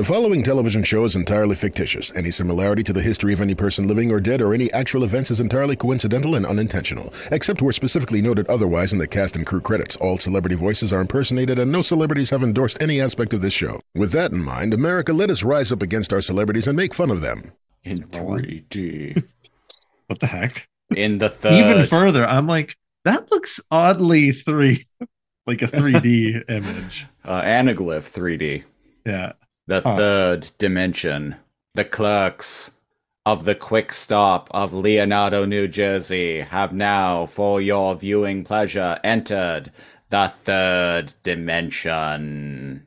The following television show is entirely fictitious. Any similarity to the history of any person living or dead or any actual events is entirely coincidental and unintentional, except where specifically noted otherwise in the cast and crew credits. All celebrity voices are impersonated and no celebrities have endorsed any aspect of this show. With that in mind, America, let us rise up against our celebrities and make fun of them. in 3D. What the heck? in the third. Even further, I'm like, that looks oddly three, like a 3D image. uh, anaglyph 3D. Yeah. The Huh. third dimension. The clerks of the Quick Stop of Leonardo, New Jersey have now, for your viewing pleasure, entered the third dimension.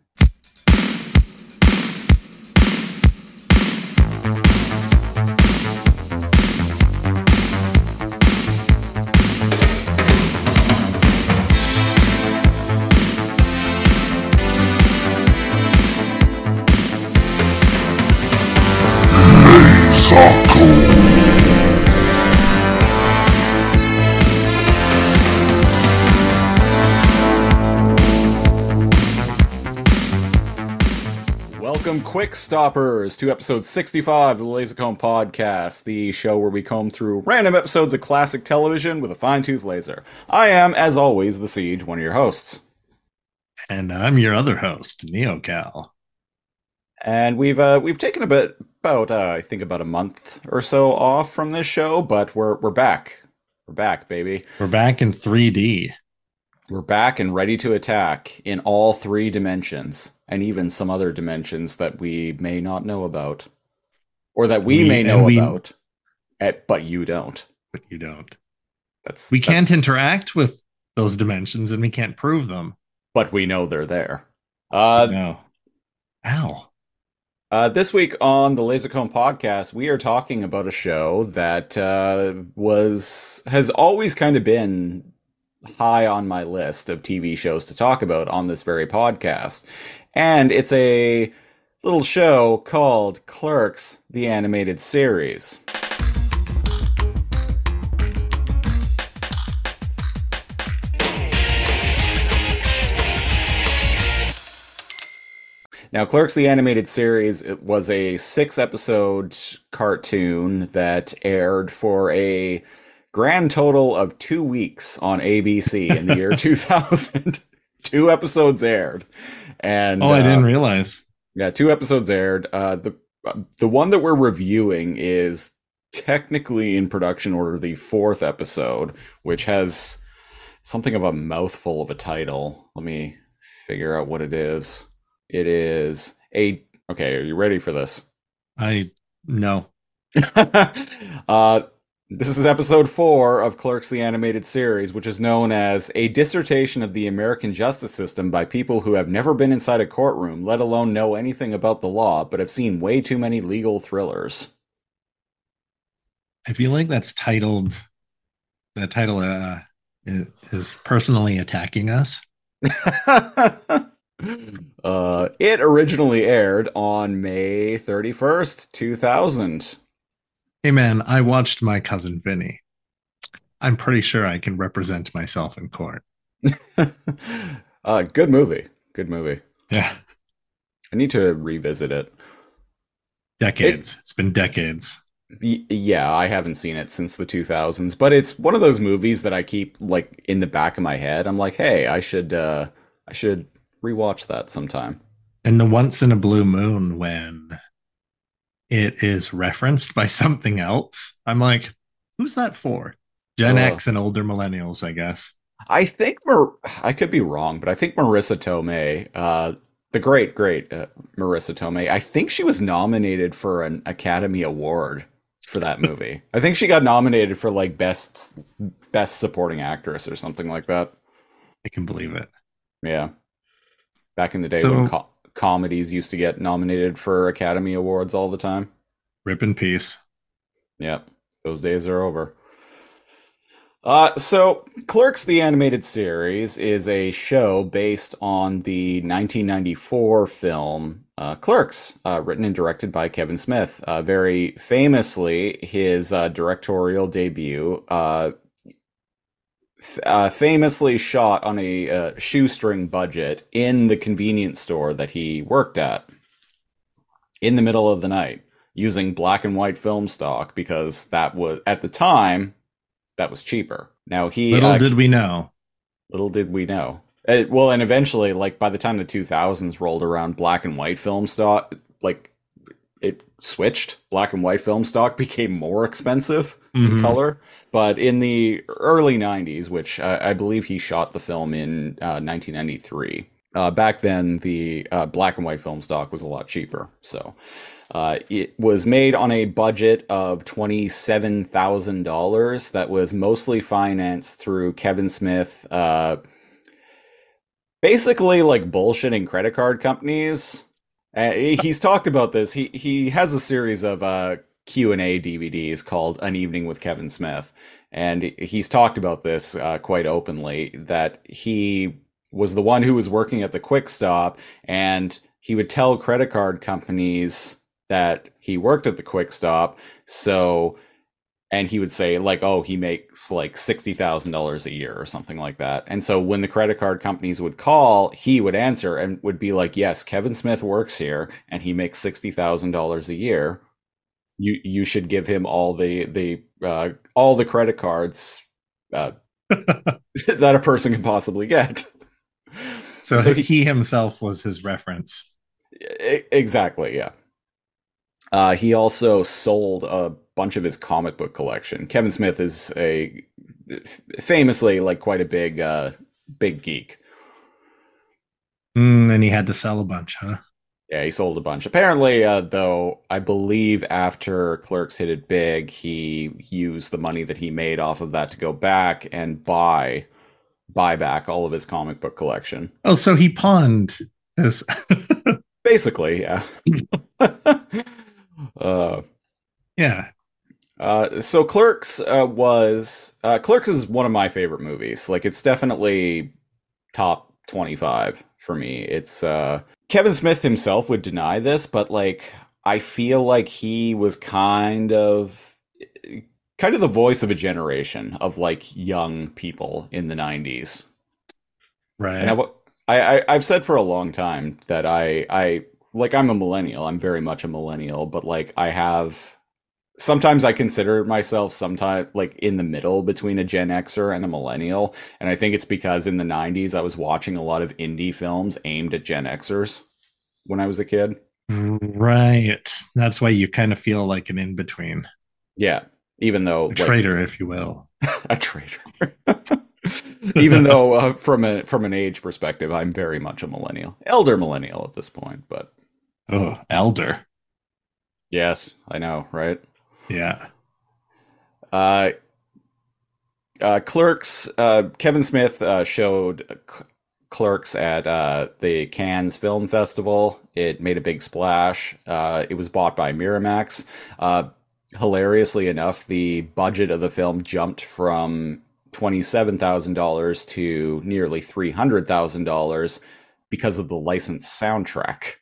Welcome, Quick Stoppers, to episode 65 of the Lazor Comb Podcast, the show where we comb through random episodes of classic television with a fine tooth laser. I am, as always, the Siege, one of your hosts. And I'm your other host, Neo Kal. And we've uh, we've taken a bit about uh, I think about a month or so off from this show, but we're we're back. We're back, baby. We're back in 3D. We're back and ready to attack in all three dimensions, and even some other dimensions that we may not know about, or that we, We- may know we- about, eh, but you don't. But you don't. That's We that's- can't interact with those dimensions and we can't prove them. but we know they're there. Uh, no. Ow. Uh, this week on the Lazor Comb podcast, we are talking about a show that uh, was has always kind of been high on my list of TV shows to talk about on this very podcast, and it's a little show called Clerks: The Animated Series. Now, Clerks the Animated Series it was a six episode cartoon that aired for a grand total of two weeks on ABC in the year 2000. two episodes aired. And Oh, I uh, didn't realize. yeah, two episodes aired. Uh, the the one that we're reviewing is technically in production order the fourth episode, which has something of a mouthful of a title. Let me figure out what it is. It is a okay. Are you ready for this? I no. uh, this is episode four of Clerks the Animated Series, which is known as a dissertation of the American justice system by people who have never been inside a courtroom, let alone know anything about the law, but have seen way too many legal thrillers. I feel like that's titled that title uh is, is personally attacking us. uh, it originally aired on May 31st, 2000. Hey man, I watched my cousin Vinny. I'm pretty sure I can represent myself in court. uh, good movie. Good movie. Yeah. I need to revisit it. Decades. it's been decades. Y- yeah, I haven't seen it since the 2000s, but it's one of those movies that I keep like in the back of my head. I'm like, "Hey, I should uh I should rewatch that sometime." And the once in a blue moon when it is referenced by something else, I'm like, who's that for? Gen Uh. X and older millennials, I guess. I think Mar- I could be wrong, but I think Marisa Tomei, uh the great great uh, Marisa Tomei, I think she was nominated for an Academy Award for that movie. I think she got nominated for like best best supporting actress or something like that. I can believe it. Yeah. Back in the day So- when co- comedies used to get nominated for Academy Awards all the time. Rip in peace. Yep. Those days are over. Uh, so, Clerks the Animated Series is a show based on the 1994 film uh, Clerks, uh, written and directed by Kevin Smith. Uh, very famously, his uh, directorial debut, uh, famously shot on a uh, shoestring budget in the convenience store that he worked at. in the middle of the night using black and white film stock because that was at the time that was cheaper. Now he Little uh, did we know. little did we know. Uh, well, and eventually, like by the time the 2000s rolled around, black and white film stock, like it switched. Black and white film stock became more expensive in Mhm. color. But in the early 90s, which I, I believe he shot the film in uh, 1993, uh, back then the uh, black and white film stock was a lot cheaper. So uh, it was made on a budget of $27,000 that was mostly financed through Kevin Smith. Uh, basically, like bullshitting credit card companies. Uh, he's talked about this. He he has a series of uh, Q and A DVDs called "An Evening with Kevin Smith," and he's talked about this uh, quite openly. That he was the one who was working at the Quick Stop, and he would tell credit card companies that he worked at the Quick Stop. So, and he would say like, "Oh, he makes like sixty thousand dollars a year or something like that." And so, when the credit card companies would call, he would answer and would be like, "Yes, Kevin Smith works here, and he makes sixty thousand dollars a year. You you should give him all the the uh, all the credit cards uh, that a person can possibly get." So, So he, he- himself was his reference. Exactly, yeah. Uh, he also sold a bunch of his comic book collection. Kevin Smith is a famously like quite a big uh, big geek. Mm, and he had to sell a bunch, huh? Yeah, he sold a bunch. Apparently, uh, though, I believe after Clerks hit it big, he used the money that he made off of that to go back and buy buy back all of his comic book collection. Oh, so he pawned his. Basically, yeah. uh, yeah. Uh, so Clerks uh, was uh, Clerks is one of my favorite movies. Like it's definitely top twenty five for me. It's uh, Kevin Smith himself would deny this, but like I feel like he was kind of kind of the voice of a generation of like young people in the nineties. Right. And I've, I, I I've said for a long time that I I like I'm a millennial. I'm very much a millennial, but like I have sometimes I consider myself sometimes like in the middle between a Gen Xer and a millennial, and I think it's because in the 90s I was watching a lot of indie films aimed at Gen Xers when I was a kid. Right. That's why you kind of feel like an in between, Yeah, even though a like, traitor, if you will. a traitor. even though uh, from a from an age perspective, I'm very much a millennial, elder millennial at this point, but Oh, elder. yes, I know, right? Yeah. Uh, uh, Clerks. Uh, Kevin Smith uh, showed Clerks at uh, the Cannes Film Festival. It made a big splash. Uh, it was bought by Miramax. Uh, hilariously enough, the budget of the film jumped from twenty-seven thousand dollars to nearly three hundred thousand dollars because of the licensed soundtrack,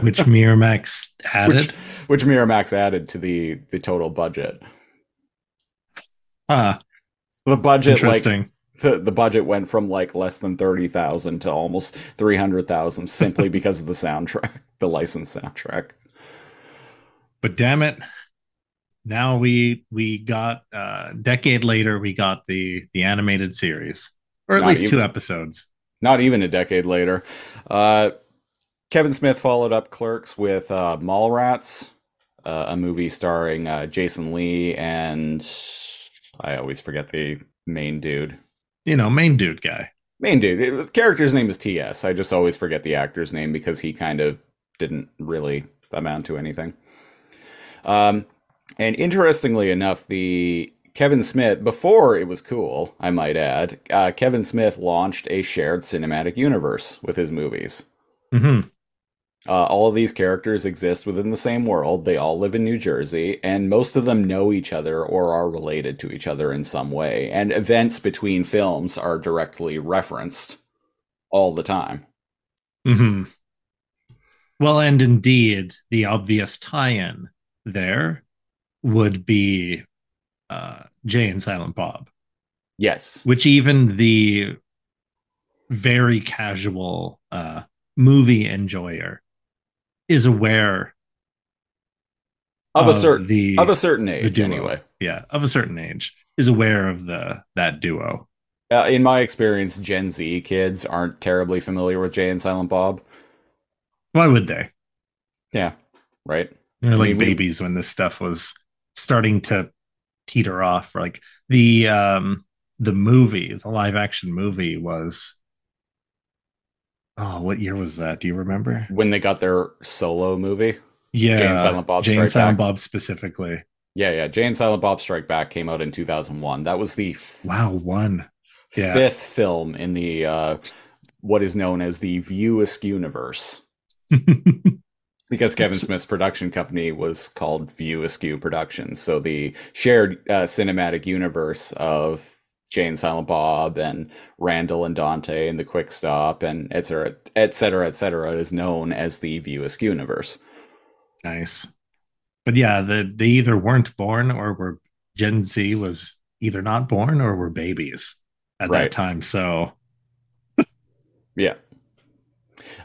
Which Miramax added. which Miramax added to the the total budget. Ah, The budget, like the, the budget went from like less than 30,000 to almost 300,000 simply because of the soundtrack, the licensed soundtrack. but damn it. Now we we got uh decade later we got the the animated series. Or at Not least two episodes. Not even a decade later. Uh, Kevin Smith followed up Clerks with uh, Mallrats, uh, a movie starring uh, Jason Lee and I always forget the main dude. You know, main dude guy. Main dude. It- the character's name is T.S. I just always forget the actor's name because he kind of didn't really amount to anything. Um, and interestingly enough, the Kevin Smith, before it was cool, I might add, uh, Kevin Smith launched a shared cinematic universe with his movies. hmm Uh, all of these characters exist within the same world. They all live in New Jersey, and most of them know each other or are related to each other in some way. And events between films are directly referenced all the time. hmm Well, and indeed, the obvious tie-in there would be uh, Jay and Silent Bob, Yes. which even the very casual uh, movie enjoyer is aware of, a certain the of a certain age anyway. yeah of a certain age is aware of the that duo. Uh, in my experience, Gen Z kids aren't terribly familiar with Jay and Silent Bob. Why would they? Yeah, right. They're like mean, we- babies when this stuff was starting to teeter off. Like the um the movie, the live action movie was oh, what year was that? Do you remember? When they got their solo movie. Yeah, Jay and Silent Bob Jay Strike Silent Back. Bob specifically. Yeah, yeah. Jay and Silent Bob Strike Back came out in 2001. That was the f- Wow, one. Yeah. fifth film in the uh, what is known as the View Askew universe. because Kevin Smith's production company was called View Askew Productions. So the shared uh, cinematic universe of Jay and Silent Bob and Randall and Dante and the Quick Stop and et cetera, et cetera, et cetera is known as the View Askew universe. nice. But yeah, the they either weren't born or were Gen Z was either not born or were babies at Right. that time. So Yeah.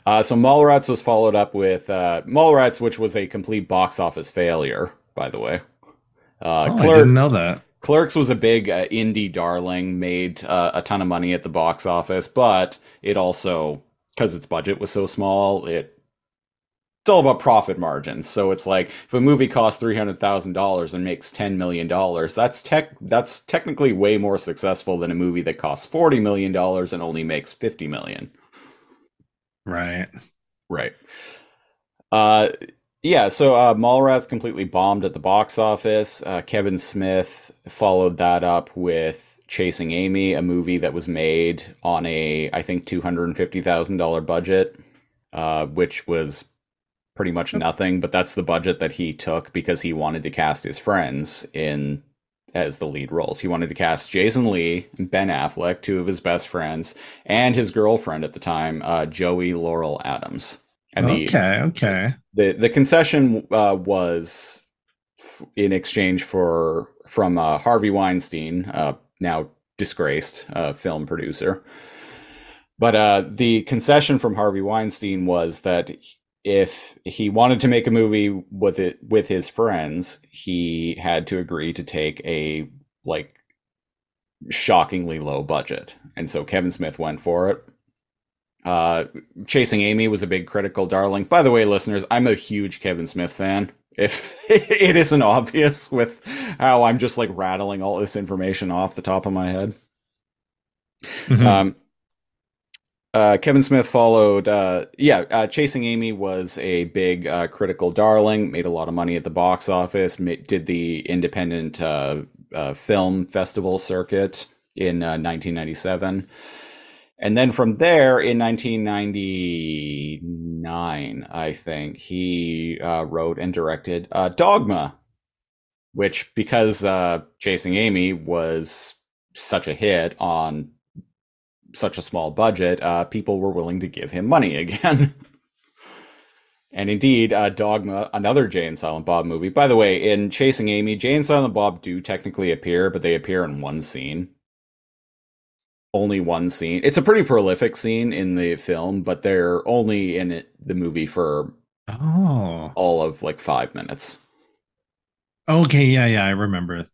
Uh, so Mallrats was followed up with uh, Mallrats, which was a complete box office failure, by the way. Uh, oh, I didn't know that. Clerks was a big uh, indie darling, made uh, a ton of money at the box office, but it also, because its budget was so small, it it's all about profit margins. So it's like if a movie costs three hundred thousand dollars and makes ten million dollars, that's tech that's technically way more successful than a movie that costs forty million dollars and only makes fifty million. Right. Right. Uh, yeah. So uh, Mallrats completely bombed at the box office. Uh, Kevin Smith followed that up with Chasing Amy, a movie that was made on a I think two hundred and fifty thousand dollar budget, uh, which was pretty much nothing. But that's the budget that he took because he wanted to cast his friends in as the lead roles. He wanted to cast Jason Lee, and Ben Affleck, two of his best friends, and his girlfriend at the time, uh, Joey Lauren Adams. And the, okay, okay. the the concession uh, was f- in exchange for from uh, Harvey Weinstein, uh, now disgraced uh, film producer. But uh, the concession from Harvey Weinstein was that if he wanted to make a movie with it with his friends, he had to agree to take a like shockingly low budget, and so Kevin Smith went for it. Uh, Chasing Amy was a big critical darling. By the way, listeners, I'm a huge Kevin Smith fan. If it isn't obvious with how I'm just like rattling all this information off the top of my head. Mhm. Um, uh, Kevin Smith followed. Uh, yeah, uh, Chasing Amy was a big uh, critical darling. Made a lot of money at the box office. Ma- did the independent uh, uh, film festival circuit in uh, 1997. And then from there, in 1999, I think he uh, wrote and directed uh, Dogma, which because uh, Chasing Amy was such a hit on such a small budget, uh, people were willing to give him money again. and indeed, uh, Dogma, another Jay and Silent Bob movie. By the way, in Chasing Amy, Jay and Silent Bob do technically appear, but they appear in one scene. Only one scene. It's a pretty prolific scene in the film, but they're only in it, the movie for Oh. all of like five minutes. Okay, yeah, yeah, I remember. It.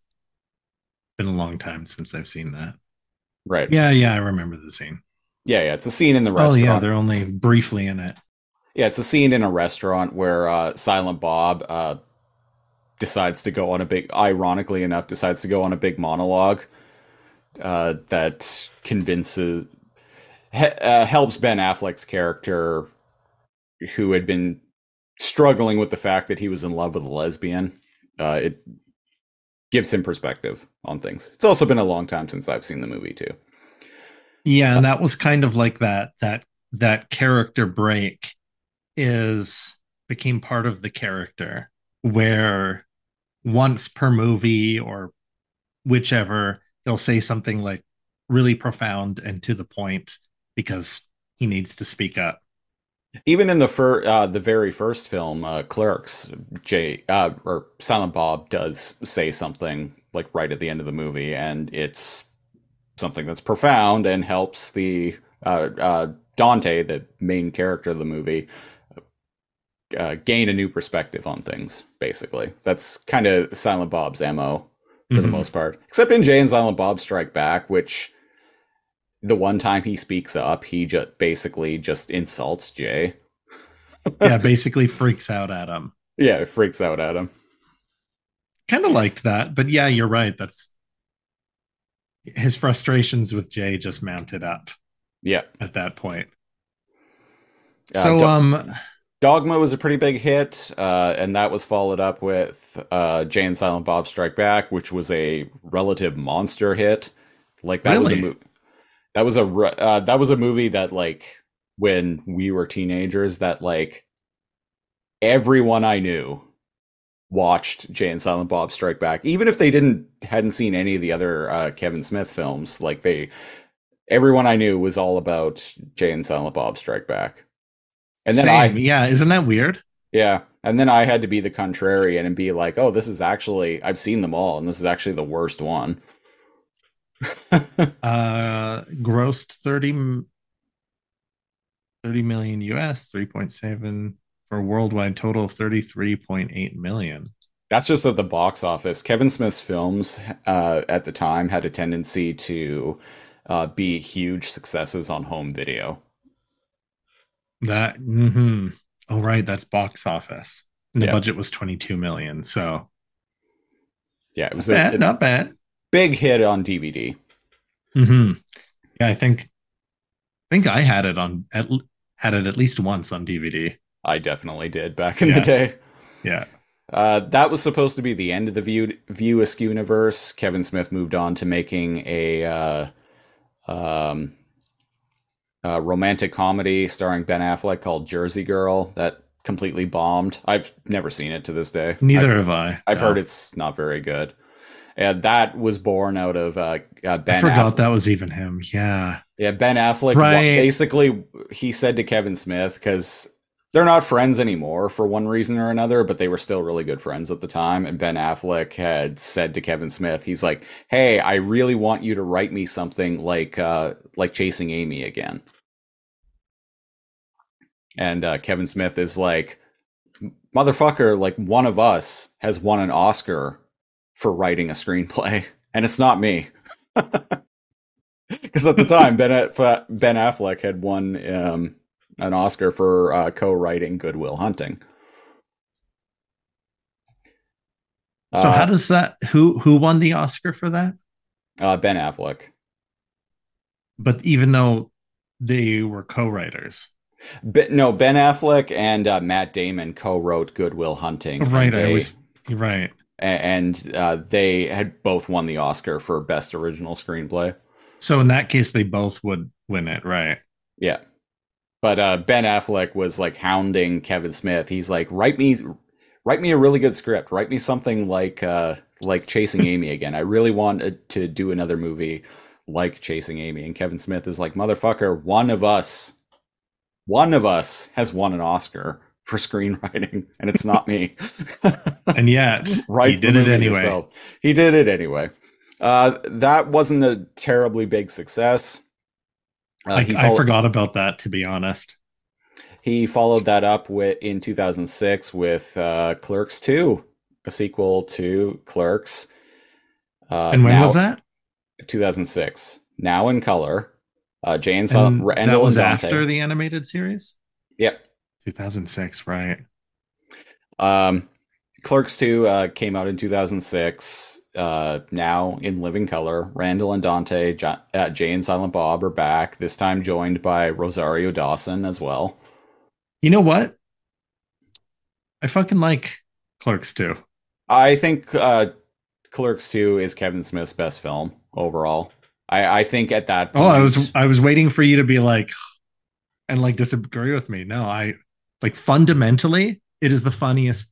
Been a long time since I've seen that. Right. Yeah, yeah, I remember the scene. Yeah, yeah. It's a scene in the Oh restaurant. yeah, they're only briefly in it. Yeah, it's a scene in a restaurant where uh, Silent Bob uh, decides to go on a big, ironically enough, decides to go on a big monologue uh, that convinces, he, uh, helps Ben Affleck's character, who had been struggling with the fact that he was in love with a lesbian. Uh, it gives him perspective on things. It's also been a long time since I've seen the movie too. Yeah, and that was kind of like that that that character break is became part of the character where once per movie or whichever they'll say something like really profound and to the point because he needs to speak up. Even in the fir- uh, the very first film, uh, Clerks, Jay uh, or Silent Bob does say something like right at the end of the movie, and it's something that's profound and helps the uh, uh, Dante, the main character of the movie, uh, gain a new perspective on things. Basically, that's kind of Silent Bob's mo for the Mhm. most part. Except in Jay and Silent Bob Strike Back, which the one time he speaks up, he just basically just insults Jay. yeah, basically freaks out at him. Yeah, it freaks out at him. Kind of liked that, but yeah, you're right. That's his frustrations with Jay just mounted up Yeah. at that point. Uh, so, um, Dogma was a pretty big hit, uh, and that was followed up with uh, Jay and Silent Bob Strike Back, which was a relative monster hit. Like that was a Really? mo- that was a re- uh, that was a movie that like when we were teenagers that like everyone I knew watched Jay and Silent Bob Strike Back, even if they didn't hadn't seen any of the other uh, Kevin Smith films. Like they, everyone I knew was all about Jay and Silent Bob Strike Back. And then I, same. yeah, isn't that weird? yeah. And then I had to be the contrarian and be like, oh, this is actually, I've seen them all, and this is actually the worst one. Uh, grossed 30, 30 million US, 3.7 for a worldwide total of 33.8 million. That's just at the box office. Kevin Smith's films uh, at the time had a tendency to uh, be huge successes on home video. That, hmm oh, right, that's box office. And the Yeah. budget was 22 million. So, Yeah, it was not a, bad, a not bad. big hit on DVD. hmm Yeah, I think, I think I had it on, at, had it at least once on DVD. I definitely did back in Yeah. the day. Yeah. Uh, that was supposed to be the end of the View View Askew universe. Kevin Smith moved on to making a uh, um, a romantic comedy starring Ben Affleck called Jersey Girl that completely bombed. I've never seen it to this day. Neither I've, have I. I've No. heard it's not very good. And that was born out of uh, uh, Ben Affleck. I forgot Affleck. that was even him. Yeah. Yeah, Ben Affleck. Right. Basically, he said to Kevin Smith because they're not friends anymore for one reason or another, but they were still really good friends at the time. And Ben Affleck had said to Kevin Smith, he's like, "Hey, I really want you to write me something like uh, like Chasing Amy again." And uh, Kevin Smith is like, "Motherfucker! Like one of us has won an Oscar for writing a screenplay, and it's not me." Because at the time, Ben Aff- Ben Affleck had won um, an Oscar for uh, co-writing Good Will Hunting. So Uh, how does that who who won the Oscar for that? uh, Ben Affleck? But even though they were co-writers. Be- no, Ben Affleck and uh, Matt Damon co-wrote Good Will Hunting. Right, I was right. and uh, they had both won the Oscar for Best Original Screenplay. So in that case they both would win it, right? Yeah. But uh, Ben Affleck was like hounding Kevin Smith. He's like, write me, write me a really good script. Write me something like, uh, like Chasing Amy again. I really want uh, to do another movie like Chasing Amy. And Kevin Smith is like, motherfucker, one of us, one of us has won an Oscar for screenwriting, and it's not me. And yet right? he did it anyway. yourself. He did it anyway. Uh, that wasn't a terribly big success. Uh, I, he I forgot about that to be honest. He followed that up with in 2006 with uh, Clerks 2, a sequel to Clerks. Uh, and when now- was that? 2006. Now in color. Uh, Jay and And Sil- that Randall was and after the animated series? Yep. 2006, right. Um, Clerks 2 uh, came out in 2006. Uh, now in living color, Randall and Dante, Jo- uh, Jay and Silent Bob are back. This time joined by Rosario Dawson as well. You know what? I fucking like Clerks 2. I think uh, Clerks 2 is Kevin Smith's best film overall. I, I think at that Oh, point, I was I was waiting for you to be like and like disagree with me. No, I like fundamentally it is the funniest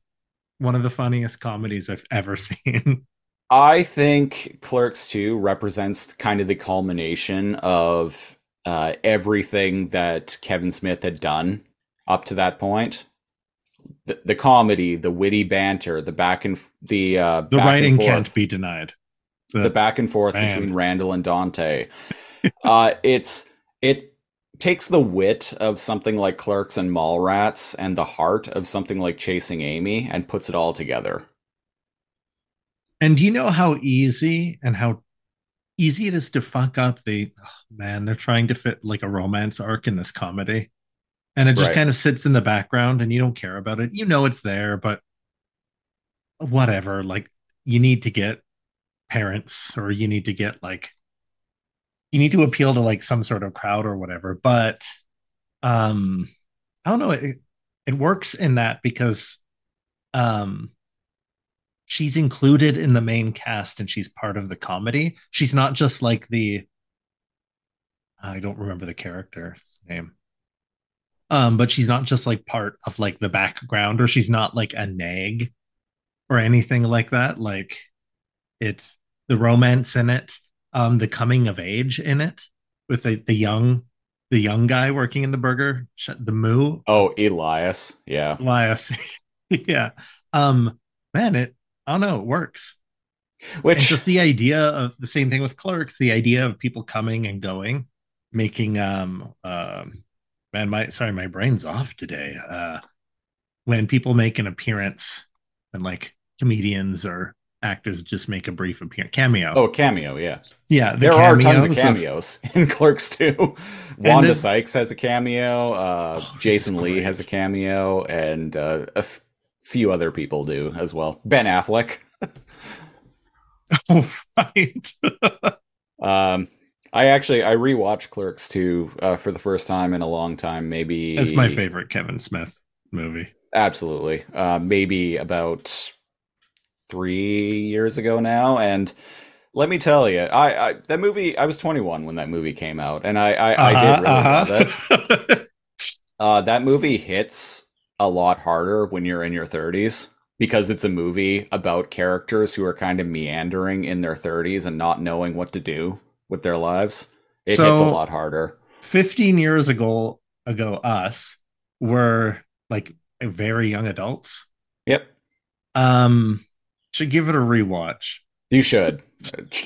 one of the funniest comedies I've ever seen. I think Clerks 2 represents kind of the culmination of uh, everything that Kevin Smith had done up to that point. The, the comedy, the witty banter, the back and the uh, The back and writing forth. can't be denied. The back and forth Man. between Randall and Dante. uh, it's it takes the wit of something like Clerks and Mallrats and the heart of something like Chasing Amy and puts it all together. And do you know how easy and how easy it is to fuck up the oh, man? They're trying to fit like a romance arc in this comedy, and it just Right. kind of sits in the background, and you don't care about it. You know it's there, but whatever. Like you need to get parents, or you need to get like you need to appeal to like some sort of crowd or whatever. But um, I don't know. It it works in that because um she's included in the main cast and she's part of the comedy. She's not just like the I don't remember the character's name. Um, but she's not just like part of like the background, or she's not like a nag or anything like that. Like it's the romance in it, um, the coming of age in it with the, the young the young guy working in the burger, the moo Oh, Elias. Yeah. Elias. yeah. Um, man, it I don't know, it works. And Which just the idea of the same thing with clerks, the idea of people coming and going, making um um man, my sorry, my brain's off today. Uh when people make an appearance and like comedians or actors just make a brief appearance cameo. Oh, cameo, yeah. yeah, the there are tons of cameos cameos in Clerks 2. Wanda then- Sykes has a cameo. Uh, Oh, Jason Lee great. has a cameo, and uh, a f- few other people do as well. Ben Affleck. Oh, right. Um, I actually I rewatched Clerks 2 uh, for the first time in a long time. Maybe That's my favorite Kevin Smith movie. Absolutely. Uh, maybe about three years ago now, and let me tell you, I, I that movie. I was 21 when that movie came out, and I I, I did really love it. it. Uh, that movie hits a lot harder when you're in your 30s because it's a movie about characters who are kind of meandering in their 30s and not knowing what to do with their lives. It hits a lot harder. 15 years ago ago us were like very young adults Yep, um should give it a rewatch. You should.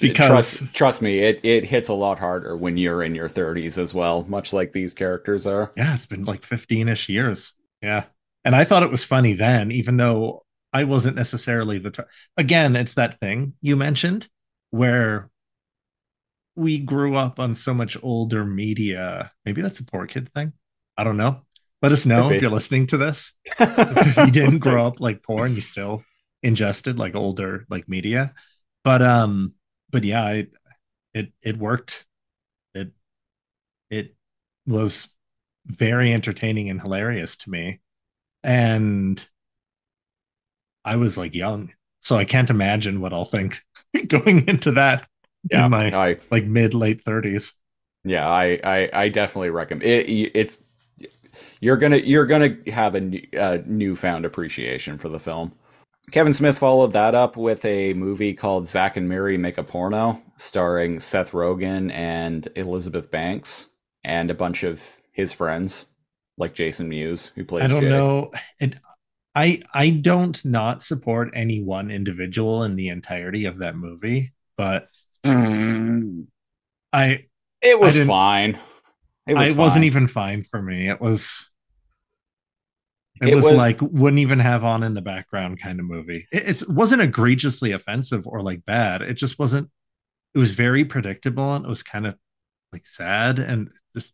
Because- trust trust me, it it hits a lot harder when you're in your 30s as well, much like these characters are. yeah it's been like 15ish years. Yeah. And i thought it was funny then even though i wasn't necessarily the tar- again it's that thing you mentioned where we grew up on so much older media. Maybe that's a poor kid thing. I don't know. Let us know if you're listening to this. If you didn't grow up like poor and you still ingested like older like media but um but yeah I, it it worked it it was very entertaining and hilarious to me and i was like young so i can't imagine what i'll think going into that yeah, in my I like mid late 30s yeah, I I, I definitely recommend it. It's you're gonna you're gonna have a new, uh, newfound appreciation for the film. Kevin Smith followed that up with a movie called Zack and Miri Make a Porno, starring Seth Rogen and Elizabeth Banks, and a bunch of his friends, like Jason Mewes, who plays. I don't Jay. know. It, I I don't not support any one individual in the entirety of that movie, but mm. I It was didn't- fine. It I was it wasn't even fine for me. It was it, It was, was- like wouldn't even have on in the background kind of movie. It it's, wasn't egregiously offensive or like bad. It just wasn't. It was very predictable and it was kind of like sad and just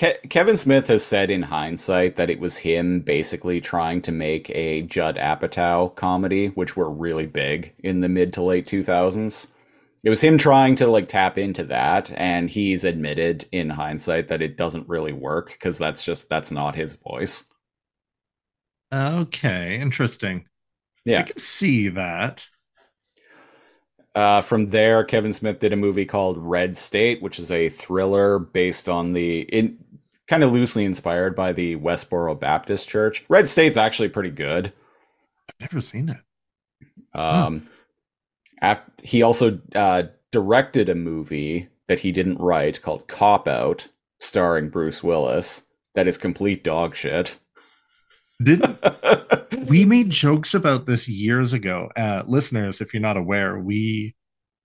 Ke- Kevin Smith has said in hindsight that it was him basically trying to make a Judd Apatow comedy, which were really big in the mid to late 2000s. It was him trying to like tap into that, and he's admitted in hindsight that it doesn't really work because that's just that's not his voice. okay. Interesting. Yeah. I can see that. Uh, from there, Kevin Smith did a movie called Red State, which is a thriller based on the in kind of loosely inspired by the Westboro Baptist Church. Red State's actually pretty good. I've never seen it. Um, af- he also uh, directed a movie that he didn't write called Cop Out, starring Bruce Willis. That is complete dog shit. Didn't we made jokes about this years ago uh listeners if you're not aware we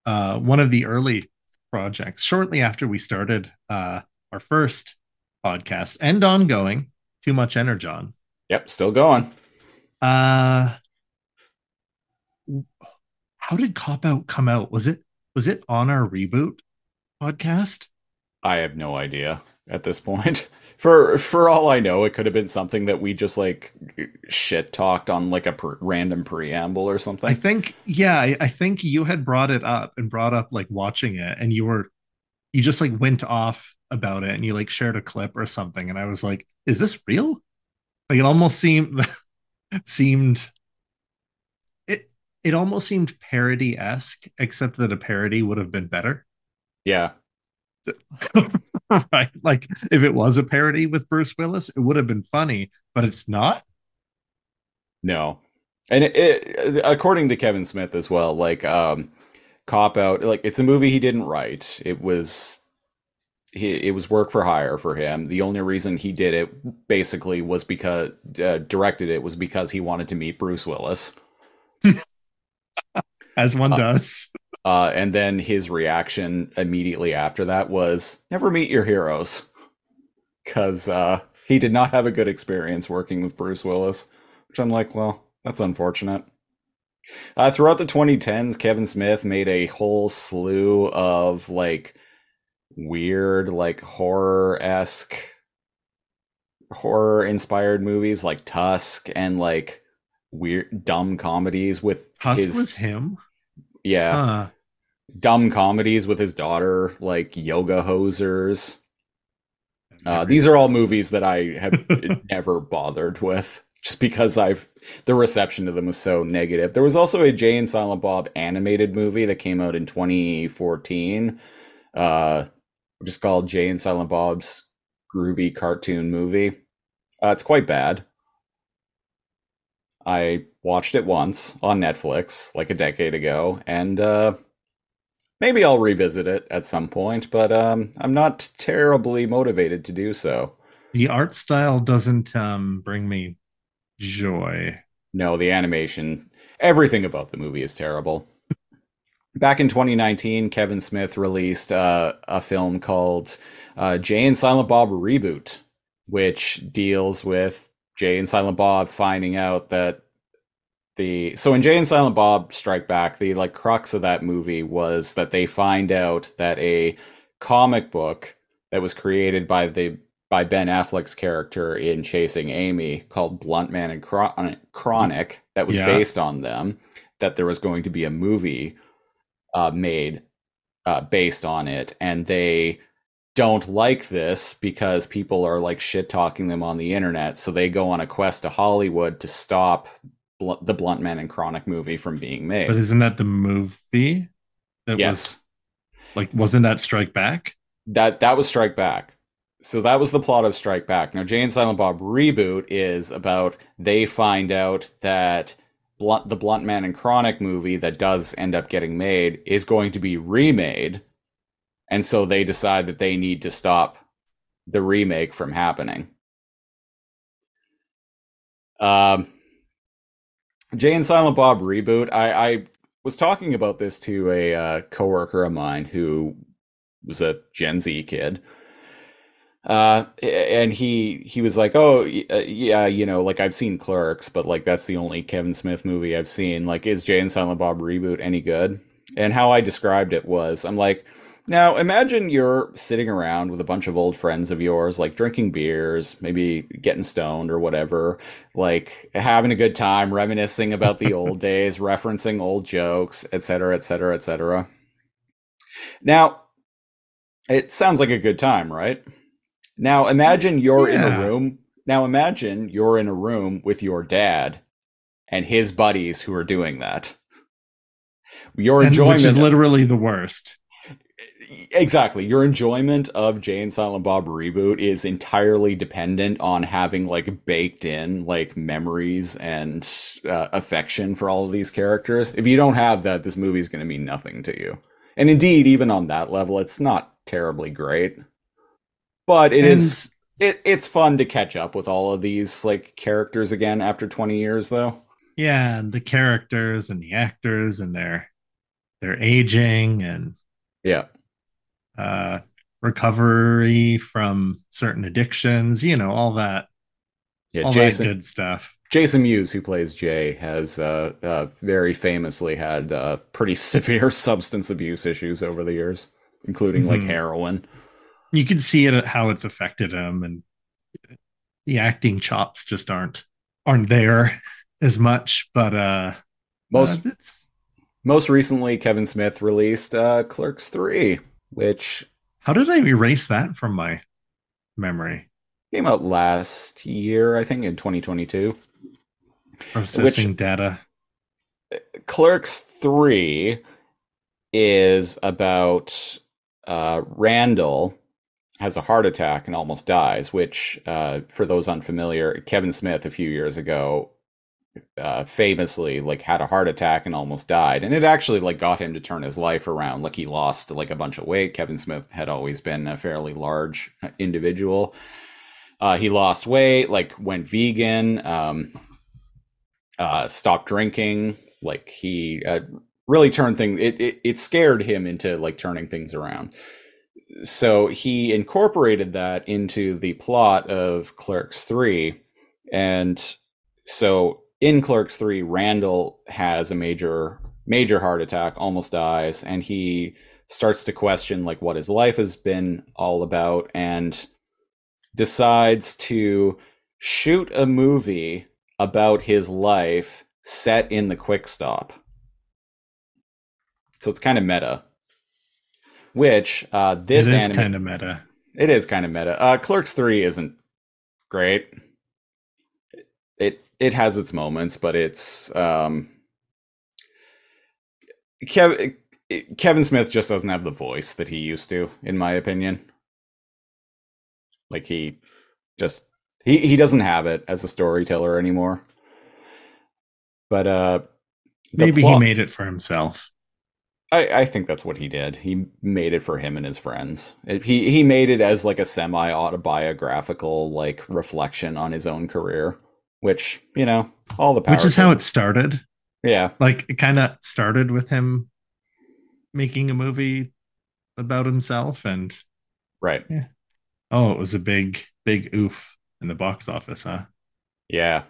uh one of the early projects shortly after we started uh, our first podcast and ongoing. Too much energon. Yep, still going. Uh, how did Cop Out come out? Was it was it on our reboot podcast? I have no idea at this point. For for all I know, it could have been something that we just like shit talked on like a per- random preamble or something. I think yeah, I, I think you had brought it up and brought up like watching it, and you were you just like went off about it and you like shared a clip or something, and I was like, is this real? Like it almost seemed seemed it almost seemed parody esque, except that a parody would have been better. Yeah. right. Like if it was a parody with Bruce Willis, it would have been funny, but it's not. No. And it, it, according to Kevin Smith as well, like um Cop Out, like it's a movie he didn't write. It was he, it was work for hire for him. The only reason he did it basically was because uh, directed it was because he wanted to meet Bruce Willis. As one uh, does. Uh, and then his reaction immediately after that was never meet your heroes. Because uh, he did not have a good experience working with Bruce Willis. Which I'm like, well, that's unfortunate. Uh, throughout the 2010s, Kevin Smith made a whole slew of like weird, like horror esque, horror inspired movies like Tusk and like weird, dumb comedies with Tusk his. was him? Yeah. Huh. Dumb comedies with his daughter, like Yoga Hosers. Uh, these are all movies that I have never bothered with just because I've the reception to them was so negative. There was also a Jay and Silent Bob animated movie that came out in 2014, uh, which is called Jay and Silent Bob's Groovy Cartoon Movie. Uh, it's quite bad. I watched it once on Netflix like a decade ago, and uh, maybe I'll revisit it at some point, but um, I'm not terribly motivated to do so. The art style doesn't um, bring me joy. No, the animation, everything about the movie is terrible. Back in 2019, Kevin Smith released uh, a film called uh, Jay and Silent Bob Reboot, which deals with Jay and Silent Bob finding out that the so in Jay and Silent Bob Strike Back, the like crux of that movie was that they find out that a comic book that was created by the by Ben Affleck's character in Chasing Amy called Bluntman and Chronic that was yeah. based on them that there was going to be a movie uh, made uh, based on it and they don't like this because people are like shit talking them on the internet. So they go on a quest to Hollywood to stop bl- the Bluntman and Chronic movie from being made. But isn't that the movie? That yes. Was, like, wasn't that Strike Back? That that was Strike Back. So that was the plot of Strike Back. Now, Jay and Silent Bob reboot is about they find out that Blunt, the Bluntman and Chronic movie that does end up getting made is going to be remade and so they decide that they need to stop the remake from happening. Um, Jay and Silent Bob reboot. I, I was talking about this to a uh, coworker of mine who was a Gen Z kid. Uh, and he he was like, "Oh, uh, yeah, you know, like I've seen Clerks, but like that's the only Kevin Smith movie I've seen. Like, is Jay and Silent Bob reboot any good?" And how I described it was, I'm like, now, imagine you're sitting around with a bunch of old friends of yours, like drinking beers, maybe getting stoned or whatever, like having a good time, reminiscing about the old days, referencing old jokes, etc., etc., etc. Now, it sounds like a good time, right? Now, imagine you're yeah. in a room. Now, imagine you're in a room with your dad and his buddies who are doing that. Your enjoyment, which is literally the worst exactly. Your enjoyment of jay and silent bob reboot is entirely dependent on having like baked in like memories and uh, affection for all of these characters. If you don't have that this movie is going to mean nothing to you. And indeed even on that level it's not terribly great. But it and... is it, it's fun to catch up with all of these like characters again after 20 years though. Yeah and the characters and the actors and their their aging and yeah uh, recovery from certain addictions, you know, all that, Yeah, all Jason that good stuff. Jason Mewes, who plays Jay, has uh, uh, very famously had uh, pretty severe substance abuse issues over the years, including like Mhm. heroin. You can see it how it's affected him, and the acting chops just aren't aren't there as much. But uh, Most uh, it's most recently, Kevin Smith released uh, Clerks Three, which how did I erase that from my memory? came out last year, I think, in 2022. Processing data. Clerks 3 is about uh, Randall has a heart attack and almost dies, which, uh, for those unfamiliar, Kevin Smith a few years ago uh, famously like had a heart attack and almost died. And it actually like got him to turn his life around. Like he lost like a bunch of weight. Kevin smith had always been a fairly large individual. Uh, he lost weight like went vegan um, uh, stopped drinking. Like he uh, really turned things it, it, it scared him into like turning things around. So he incorporated that into the plot of clerks 3 and so in clerks 3 randall has a major major heart attack almost dies and he starts to question like what his life has been all about and decides to shoot a movie about his life set in the quick stop. So it's kind of meta. Which uh this it is anime kind of meta. it is kind of meta. Uh clerks 3 isn't great. It it has its moments but it's um Kev, Kevin Smith just doesn't have the voice that he used to in my opinion like he just he he doesn't have it as a storyteller anymore but uh Maybe plot- he made it for himself. I, I think that's what he did. He made it for him and his friends. It- he he made it as like a semi autobiographical like reflection on his own career, which you know all the power. Which is how it started. yeah Like it kind of started with him making a movie about himself, and right yeah oh, it was a big, big oof in the box office, huh? yeah.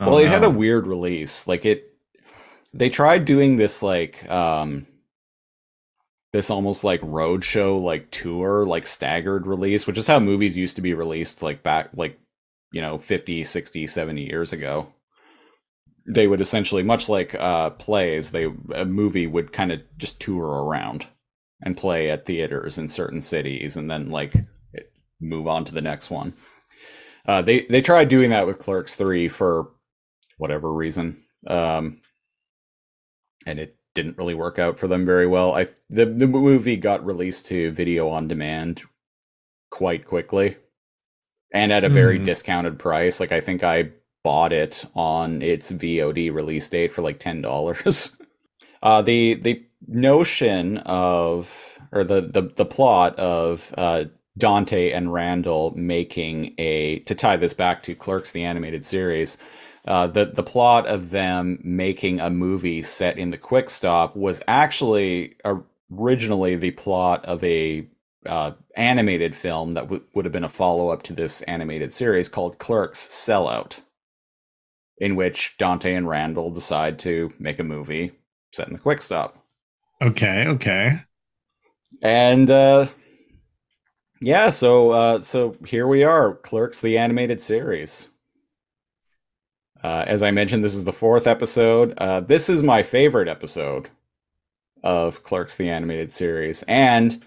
Oh, well, it had a weird release. Like it, they tried doing this like um this almost like roadshow like tour like staggered release which is how movies used to be released like back like you know 50 60 70 years ago they would essentially much like uh plays they a movie would kind of just tour around and play at theaters in certain cities and then like move on to the next one uh they they tried doing that with clerks 3 for whatever reason um and it didn't really work out for them very well. I the the movie got released to video on demand quite quickly and at a very Hmm. discounted price. Like I think I bought it on its VOD release date for like ten dollars. uh, the the notion of or the the the plot of uh, Dante and Randall making a to tie this back to Clerks the animated series. Uh, the the plot of them making a movie set in the quick stop was actually originally the plot of a uh, animated film that w- would have been a follow up to this animated series called Clerks Sellout, in which Dante and Randall decide to make a movie set in the quick stop. Okay, okay. And uh, yeah, so uh, so here we are, Clerks the animated series. Uh, as I mentioned, this is the fourth episode. Uh, this is my favorite episode of Clerks the animated series, and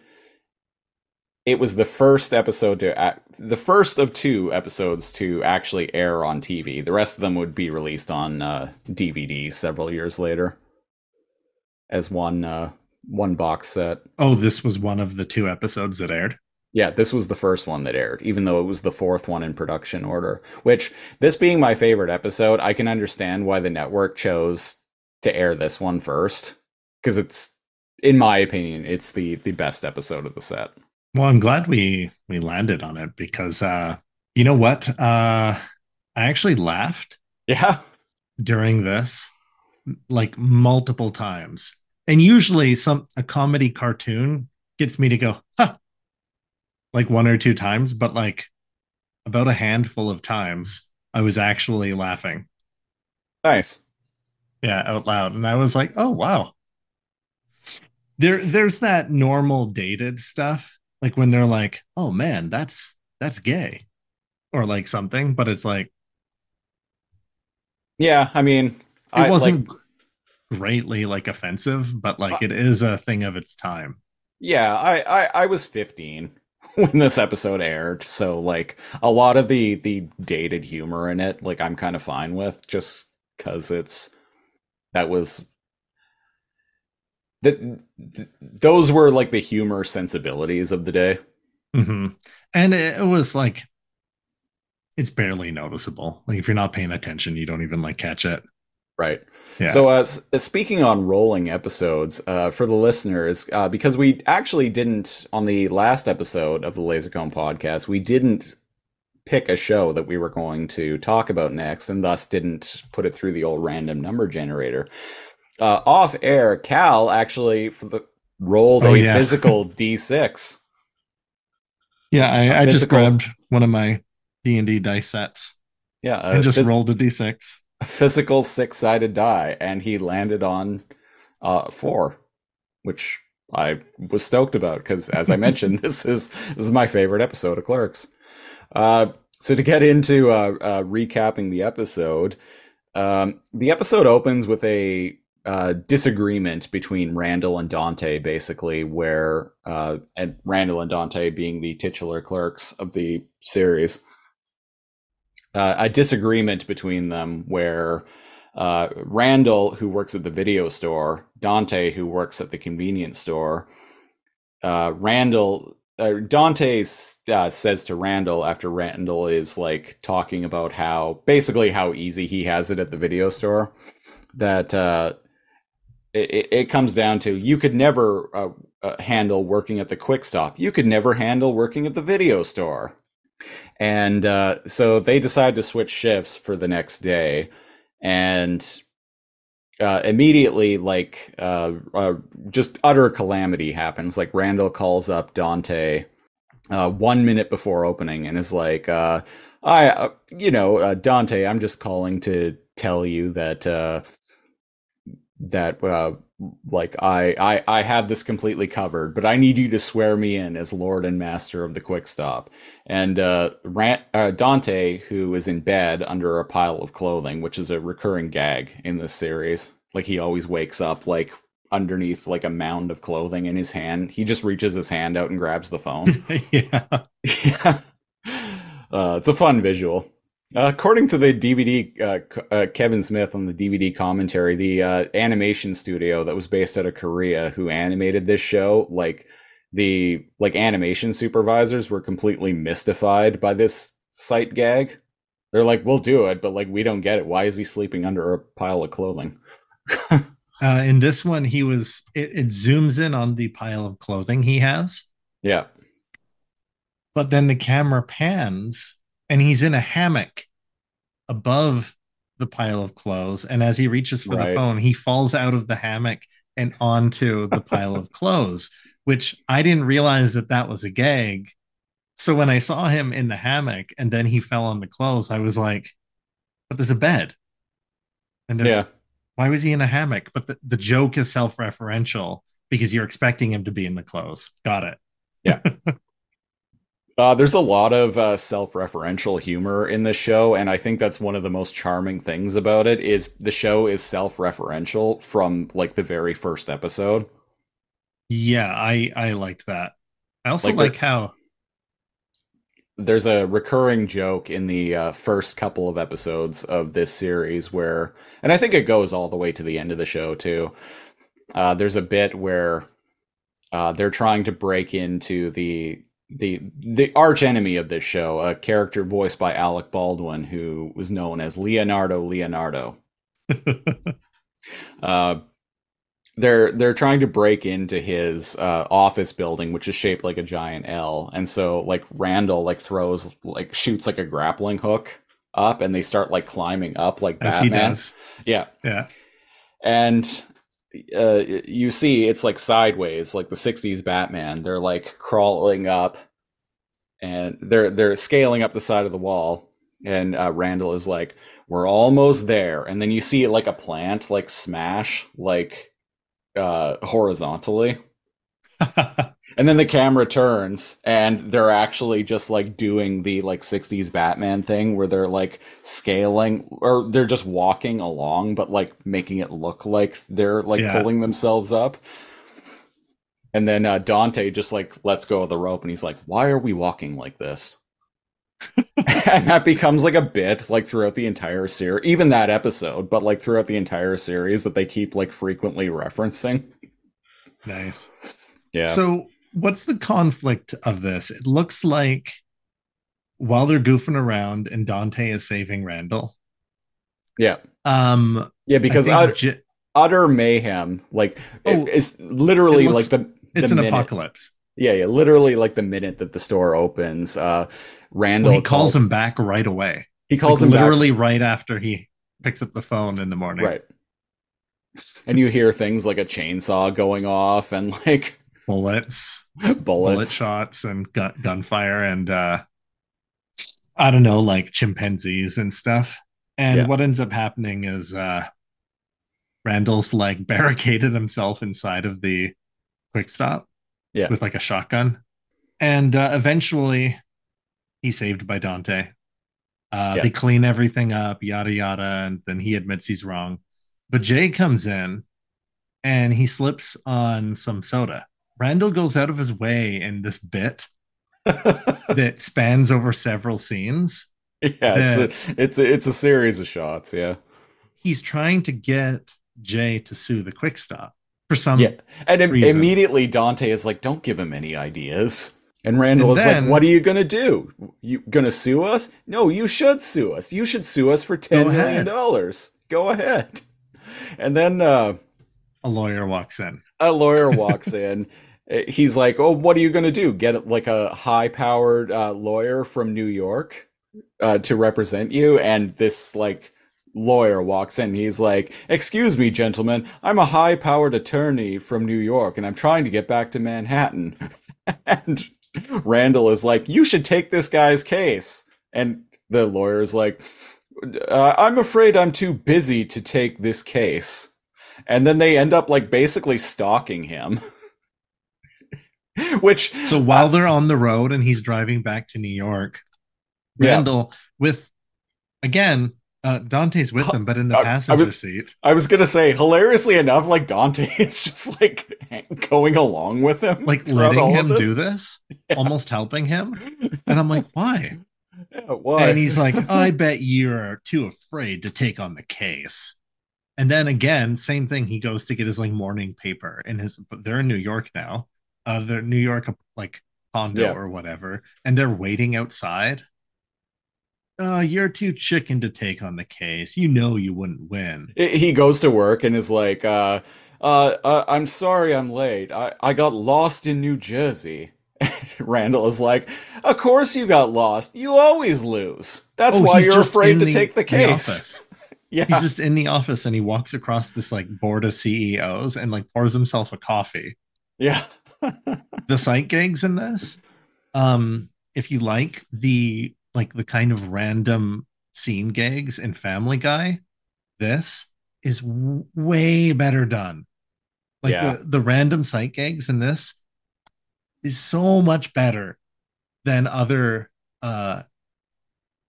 it was the first episode to ac the first of two episodes to actually air on TV. The rest of them would be released on uh, DVD several years later as one uh, one box set. Oh, this was one of the two episodes that aired. Yeah, this was the first one that aired, even though it was the fourth one in production order. Which, this being my favorite episode, I can understand why the network chose to air this one first, because it's, in my opinion, it's the the best episode of the set. Well, I'm glad we we landed on it because uh you know what? Uh I actually laughed Yeah, during this like multiple times. And usually some a comedy cartoon gets me to go, huh, like one or two times, but like about a handful of times, I was actually laughing. Nice. Yeah, out loud. And I was like, oh wow. There there's that normal dated stuff, like when they're like, oh man, that's that's gay. Or like something, but it's like Yeah, I mean it I, wasn't like, greatly like offensive, but like it is a thing of its time. yeah, I, I I was 15 when this episode aired, so like a lot of the the dated humor in it, like I'm kind of fine with just cuz it's that was that th- those were like the humor sensibilities of the day. hmm And it, it was like it's barely noticeable. Like if you're not paying attention, you don't even like catch it. Right. Yeah. So, uh, speaking on rolling episodes, uh, for the listeners, uh, because we actually didn't on the last episode of the Lazor Comb podcast, we didn't pick a show that we were going to talk about next, and thus didn't put it through the old random number generator. Uh, off air, Kal actually for the rolled Oh, a yeah. physical D6. yeah, I, I just grabbed one of my D and D dice sets Yeah, and just phys- rolled a D6. a physical six-sided die, and he landed on uh, four, which I was stoked about because, as I mentioned, this is this is my favorite episode of Clerks. Uh, so to get into uh, uh, recapping the episode, um, the episode opens with a uh, disagreement between Randall and Dante, basically, where uh, and Randall and Dante being the titular clerks of the series. Uh, a disagreement between them where uh, Randall, who works at the video store, Dante, who works at the convenience store, uh, Randall, Dante says to Randall after Randall is like talking about how basically how easy he has it at the video store that uh, it, it- comes down to you could never uh, uh, handle working at the quick stop. You could never handle working at the video store. And uh, so they decide to switch shifts for the next day. And uh, immediately like uh, uh, just utter calamity happens. Like randall calls up dante uh, one minute before opening and is like uh, i you know dante i'm just calling to tell you that that uh, like I, I I have this completely covered, but I need you to swear me in as Lord and Master of the Quick Stop. And uh, Ran- uh, Dante, who is in bed under a pile of clothing, which is a recurring gag in this series, like he always wakes up like underneath like a mound of clothing in his hand. He just reaches his hand out and grabs the phone. yeah. yeah, uh, it's a fun visual. Uh, according to the DVD, uh, uh, Kevin Smith on the DVD commentary, the uh, animation studio that was based out of Korea who animated this show, like the like animation supervisors were completely mystified by this sight gag. They're like, "We'll do it, but like we don't get it. Why is he sleeping under a pile of clothing?" Uh, in this one, he was it, it zooms in on the pile of clothing he has, Yeah, but then the camera pans and he's in a hammock above the pile of clothes. And as he reaches for the phone, he falls out of the hammock and onto the pile of clothes, which I didn't realize that that was a gag. So when I saw him in the hammock and then he fell on the clothes, I was like, but there's a bed. And yeah. why was he in a hammock? But the, the joke is self referential because you're expecting him to be in the clothes. Got it. Uh, there's a lot of uh, self-referential humor in this show, and I think that's one of the most charming things about it. Is the show is self-referential from like the very first episode. Yeah, I I liked that. I also Like like, how There's a recurring joke in the uh, first couple of episodes of this series where, and I think it goes all the way to the end of the show too. Uh, there's a bit where uh, they're trying to break into the the the arch enemy of this show, a character voiced by Alec Baldwin, who was known as Leonardo Leonardo. Uh, they're they're trying to break into his uh, office building, which is shaped like a giant L, and so like Randall like throws like shoots like a grappling hook up, and they start like climbing up like as he Batman. does. Yeah, Yeah. and uh, you see it's like sideways, like the '60s Batman. They're like crawling up, and they're they're scaling up the side of the wall. And uh, Randall is like, "We're almost there." And then you see it like a plant, like smash, like uh, horizontally. and then the camera turns and they're actually just like doing the like 60s batman thing where they're like scaling or they're just walking along but like making it look like they're like Yeah. pulling themselves up and then uh, dante just like lets go of the rope and he's like why are we walking like this and that becomes like a bit like throughout the entire series even that episode but like throughout the entire series that they keep like frequently referencing nice. Yeah So, what's the conflict of this? It looks like while they're goofing around and Dante is saving Randall, yeah um, yeah because I, J- utter mayhem. Like Oh, it's literally it looks- like the it's the an minute- apocalypse. Yeah, yeah, literally like the minute that the store opens, uh Randall Well, he calls him back right away. He calls Like, him back- literally right after he picks up the phone in the morning. right. And you hear things like a chainsaw going off and like Bullets, bullets. bullet shots, and gun- gunfire, and uh, I don't know, like chimpanzees and stuff. And Yeah. what ends up happening is uh, Randall's like barricaded himself inside of the quick stop Yeah. with like a shotgun. And uh, eventually he's saved by Dante. Uh, Yeah. They clean everything up, yada, yada. And then he admits he's wrong. But Jay comes in and he slips on some soda. Randall goes out of his way in this bit that spans over several scenes. yeah, it's a it's a, it's a series of shots, yeah. He's trying to get Jay to sue the quick stop for some Yeah. And im- immediately Dante is like, "Don't give him any ideas." And Randall And is then- like, "What are you gonna do? You gonna sue us? No, you should sue us. You should sue us for ten million dollars. Go ahead." And then uh, a lawyer walks in. a lawyer walks in. Uh, He's like, "Oh, what are you gonna do? Get like a high-powered uh, lawyer from New York uh, to represent you?" And this like lawyer walks in. He's like, "Excuse me, gentlemen. I'm a high-powered attorney from New York, and I'm trying to get back to Manhattan." and Randall is like, "You should take this guy's case." And the lawyer is like, uh, "I'm afraid I'm too busy to take this case." And then they end up like basically stalking him. Which So while they're on the road and he's driving back to New York, Yeah. Randall with again, uh, Dante's with him, but in the I- I passenger was- seat. I was gonna say, hilariously enough, like Dante is just like going along with him, Like letting him do this, almost helping him. And I'm like, why? Yeah, why? And he's like, I bet you're too afraid to take on the case. And then again, same thing. He goes to get his like morning paper and his, but they're in New York now. Uh, they're New York, like condo Yeah. or whatever, and they're waiting outside. Uh, you're too chicken to take on the case. You know you wouldn't win. he goes to work and is like, uh, uh, uh, I'm sorry I'm late. I, I got lost in New Jersey. Randall is like, Of course you got lost. You always lose. That's Oh, why you're afraid to take the case. office. yeah. He's just in the office and he walks across this like board of CEOs and like pours himself a coffee. yeah. the sight gags in this um if you like the like the kind of random scene gags in family guy this is w- way better done like Yeah. the, the random sight gags in this is so much better than other uh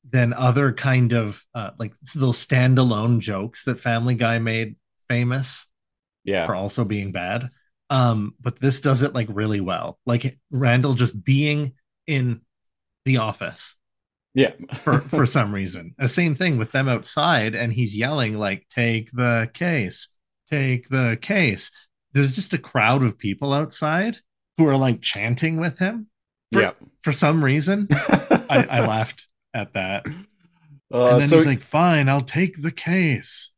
than other kind of uh like those standalone jokes that family guy made famous Yeah. for also being bad. Um, but this does it like really well. Like Randall just being in the office Yeah. for for some reason. The same thing with them outside, and he's yelling like, "Take the case, take the case." There's just a crowd of people outside who are like chanting with him for, yeah. for some reason. I, I laughed at that. Uh, and then so he's like, fine, I'll take the case.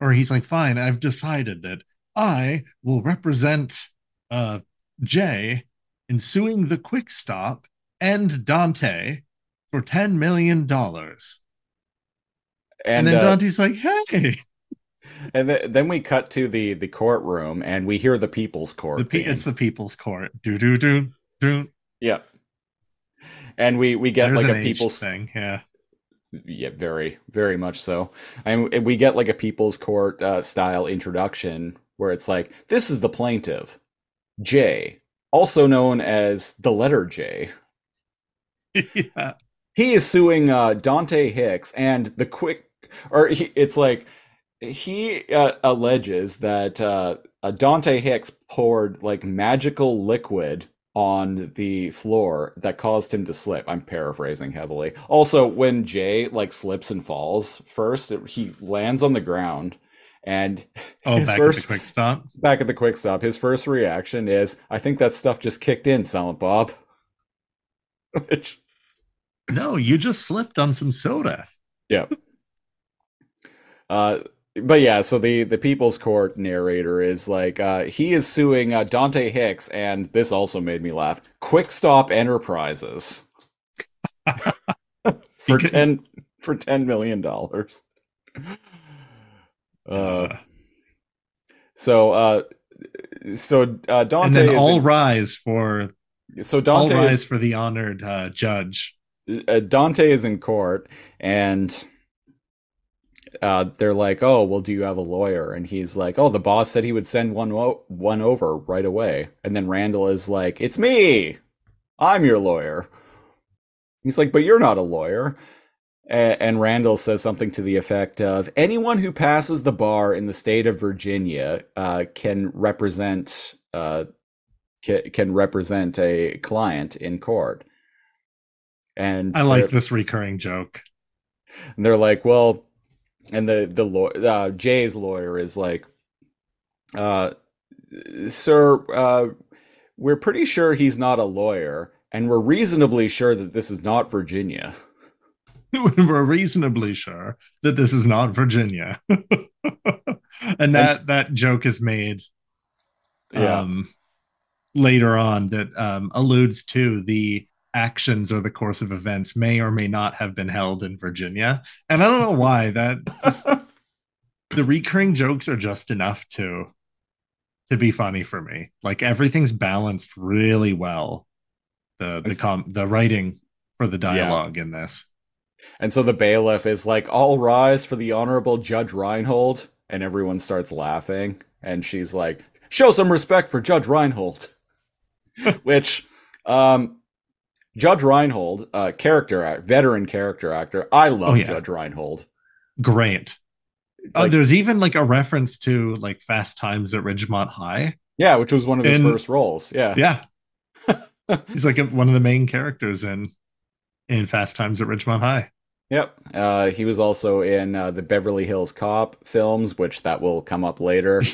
Or he's like, fine, I've decided that I will represent uh, Jay in suing the Quick Stop and Dante for $10 million. And, and, then uh, Dante's like, hey, And th- then we cut to the the courtroom, and we hear the people's court. The pe- it's the people's court. Do do do do. yeah, and we we get There's like a people's thing. Yeah. yeah, very very much so, and and we get like a people's court uh, style introduction where it's like this is the plaintiff, Jay, also known as the letter J. yeah. he is suing uh, Dante Hicks and the quick, or he, it's like he uh, alleges that uh, uh, Dante Hicks poured like magical liquid on the floor that caused him to slip. I'm paraphrasing heavily. Also, when Jay like slips and falls first, it- he lands on the ground. And Oh, his back first at the quick stop. back at the quick stop, his first reaction is, "I think that stuff just kicked in, Silent Bob." Which No, you just slipped on some soda. Yeah. Uh, but yeah, so the the People's Court narrator is like, uh, he is suing uh, Dante Hicks, and this also made me laugh. Quick Stop Enterprises for ten for ten million dollars. Uh, Uh, so uh, so uh, and then is all in- rise for so Dante all rise is for the honored uh, judge. uh, Dante is in court and uh, they're like, "Oh, well, do you have a lawyer?" And he's like, "Oh, the boss said he would send one o- one over right away." And then Randall is like, "It's me. I'm your lawyer." He's like, "But you're not a lawyer." And Randall says something to the effect of, "Anyone who passes the bar in the state of Virginia uh, can represent uh, ca- can represent a client in court." And I like this recurring joke. and they're like, well, and the the law, uh, Jay's lawyer is like, uh, sir, uh, we're pretty sure he's not a lawyer, and we're reasonably sure that this is not Virginia. We're reasonably sure that this is not Virginia. and That's- that that joke is made Yeah, um, later on that um, alludes to the actions or the course of events may or may not have been held in Virginia. And I don't know why that the recurring jokes are just enough to to be funny for me. Like everything's balanced really well. The the com the writing for the dialogue in this. And so the bailiff is like, all rise for the honorable Judge Reinhold, and everyone starts laughing, and she's like, show some respect for Judge Reinhold, which, um. Judge Reinhold, uh, character act, veteran character actor. I love Oh, yeah. Judge Reinhold. Great. oh, there's even like a reference to like Fast Times at Ridgemont High. Yeah, which was one of his And- first roles. Yeah. Yeah. He's like a, one of the main characters in in Fast Times at Ridgemont High. Yep. Uh, he was also in uh, the Beverly Hills Cop films, which that will come up later.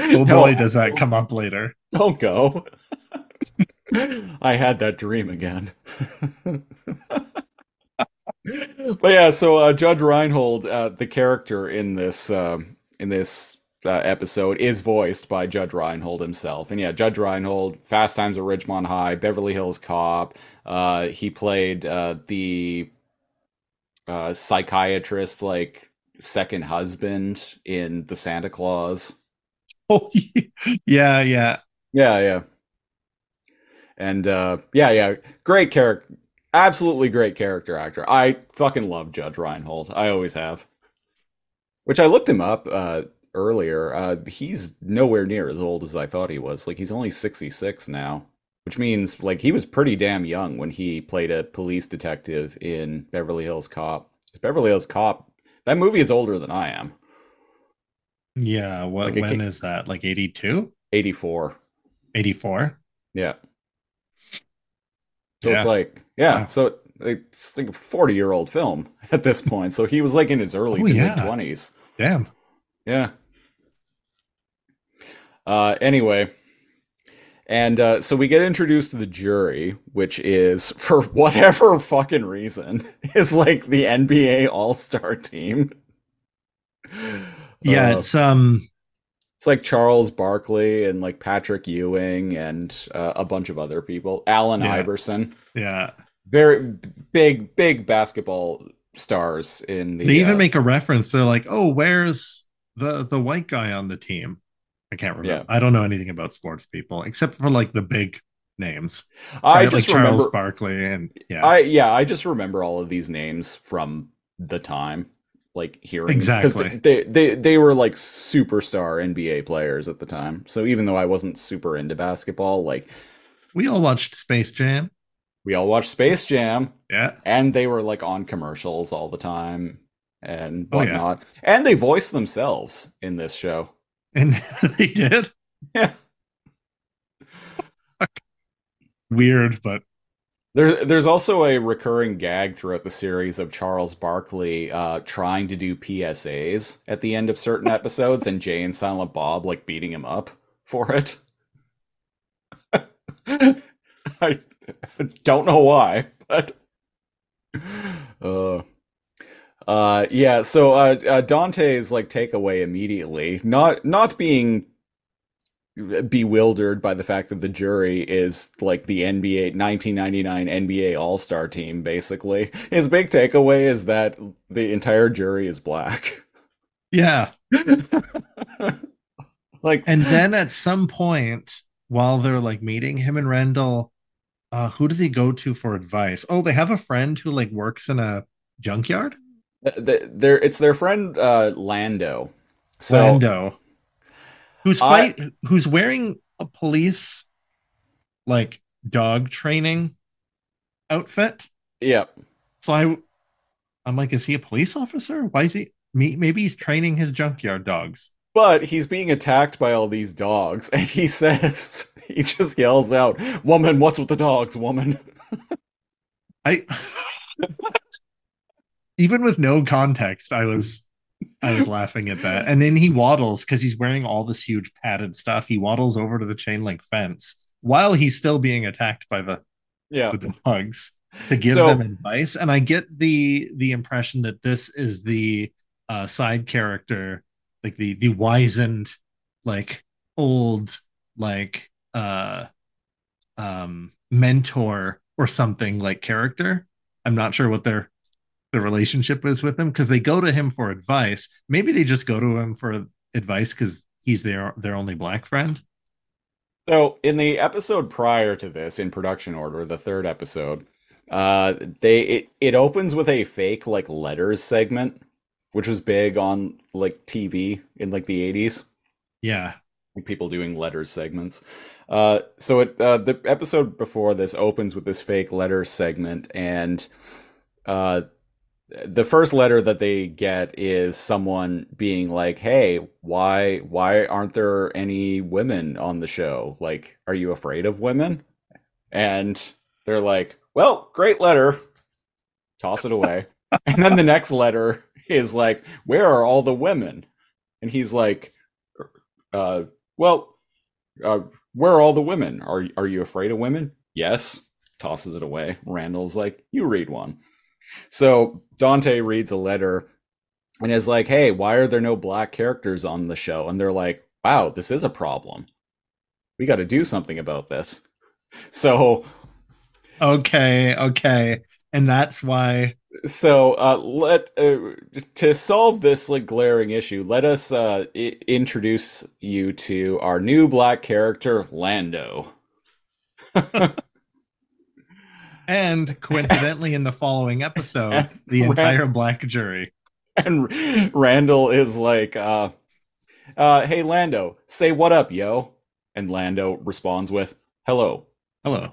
Oh boy, does that come up later. Don't go. I had that dream again. but yeah, so uh, Judge Reinhold, uh, the character in this um, in this uh, episode, is voiced by Judge Reinhold himself. And yeah, Judge Reinhold, Fast Times at Ridgemont High, Beverly Hills Cop. Uh, he played uh, the uh, psychiatrist, like second husband in The Santa Claus. Oh yeah, yeah. Yeah, yeah. And uh yeah, yeah, great character. Absolutely great character actor. I fucking love Judge Reinhold. I always have. Which I looked him up uh earlier. Uh he's nowhere near as old as I thought he was. Like he's only 66 now, which means like he was pretty damn young when he played a police detective in Beverly Hills Cop. 'Cause Beverly Hills Cop, that movie is older than I am. Yeah, what Like when is that? Like 82? 84. 84? Yeah. So Yeah. it's like, yeah, Wow. so it's like a 40 year old film at this point. So he was like in his early Oh, to yeah. mid 20s. Damn. Yeah. Uh, anyway, and uh, so we get introduced to the jury, which is, for whatever fucking reason, is like the NBA All Star team. Yeah, Uh, it's um It's like Charles Barkley and like Patrick Ewing and uh, a bunch of other people. Allen Yeah. Iverson. yeah. Very big, big basketball stars in the. They even uh, make a reference. They're like, "Oh, where's the the white guy on the team?" I can't remember. Yeah. I don't know anything about sports people except for like the big names. I right? just like Charles remember. Barkley and yeah, I yeah, I just remember all of these names from the time, like hearing Exactly. they, they they they were like superstar NBA players at the time. So even though I wasn't super into basketball, like we all watched Space Jam. we all watched Space Jam, Yeah, and they were like on commercials all the time and Oh, yeah. whatnot, and they voiced themselves in this show. And they did. Yeah. Weird, but There, there's also a recurring gag throughout the series of Charles Barkley uh, trying to do PSAs at the end of certain episodes, and Jay and Silent Bob like beating him up for it. I don't know why, but uh, uh, yeah. So uh, uh, Dante's like takeaway immediately, not not being bewildered by the fact that the jury is like the NBA 1999 NBA All-Star team basically. His big takeaway is that the entire jury is black. yeah. like And then at some point, while they're like meeting him and Randall, uh, who do they go to for advice? Oh, they have a friend who like works in a junkyard. Th- they're it's their friend uh Lando. So Lando, who's I- fight, who's wearing a police like dog training outfit. Yep. So I, I'm like, is he a police officer? Why is he? Maybe he's training his junkyard dogs. But he's being attacked by all these dogs and he says he just yells out, "Woman, what's with the dogs, woman?" I even with no context, I was I was laughing at that. And then he waddles because he's wearing all this huge padded stuff. He waddles over to the chain link fence while he's still being attacked by the, Yeah. the dogs to give So- them advice. And I get the the impression that this is the uh side character, like the the wizened, like old, like uh um mentor or something like character. I'm not sure what their the relationship is with him because they go to him for advice. Maybe they just go to him for advice because he's their their only black friend. So in the episode prior to this, in production order, the third episode, uh, they it, it opens with a fake like letters segment, which was big on like TV in like the eighties, Yeah. people doing letters segments. Uh, so it uh, the episode before this opens with this fake letters segment, and uh, the first letter that they get is someone being like, "Hey, why why aren't there any women on the show? Like, are you afraid of women?" And they're like, "Well, great letter. Toss it away." and then the next letter is like, "Where are all the women?" And he's like, uh, "Well, uh, where are all the women? Are are you afraid of women?" Yes. Tosses it away. Randall's like, "You read one." So Dante reads a letter and is like, "Hey, why are there no black characters on the show?" And they're like, "Wow, this is a problem. We got to do something about this." So, Okay. Okay. And that's why. so uh, let uh, to solve this like glaring issue, let us uh, I- introduce you to our new black character, Lando. And coincidentally, in the following episode, the entire black jury. And Randall is like, uh, uh, "Hey, Lando, say what up, yo." And Lando responds with, "Hello." Hello.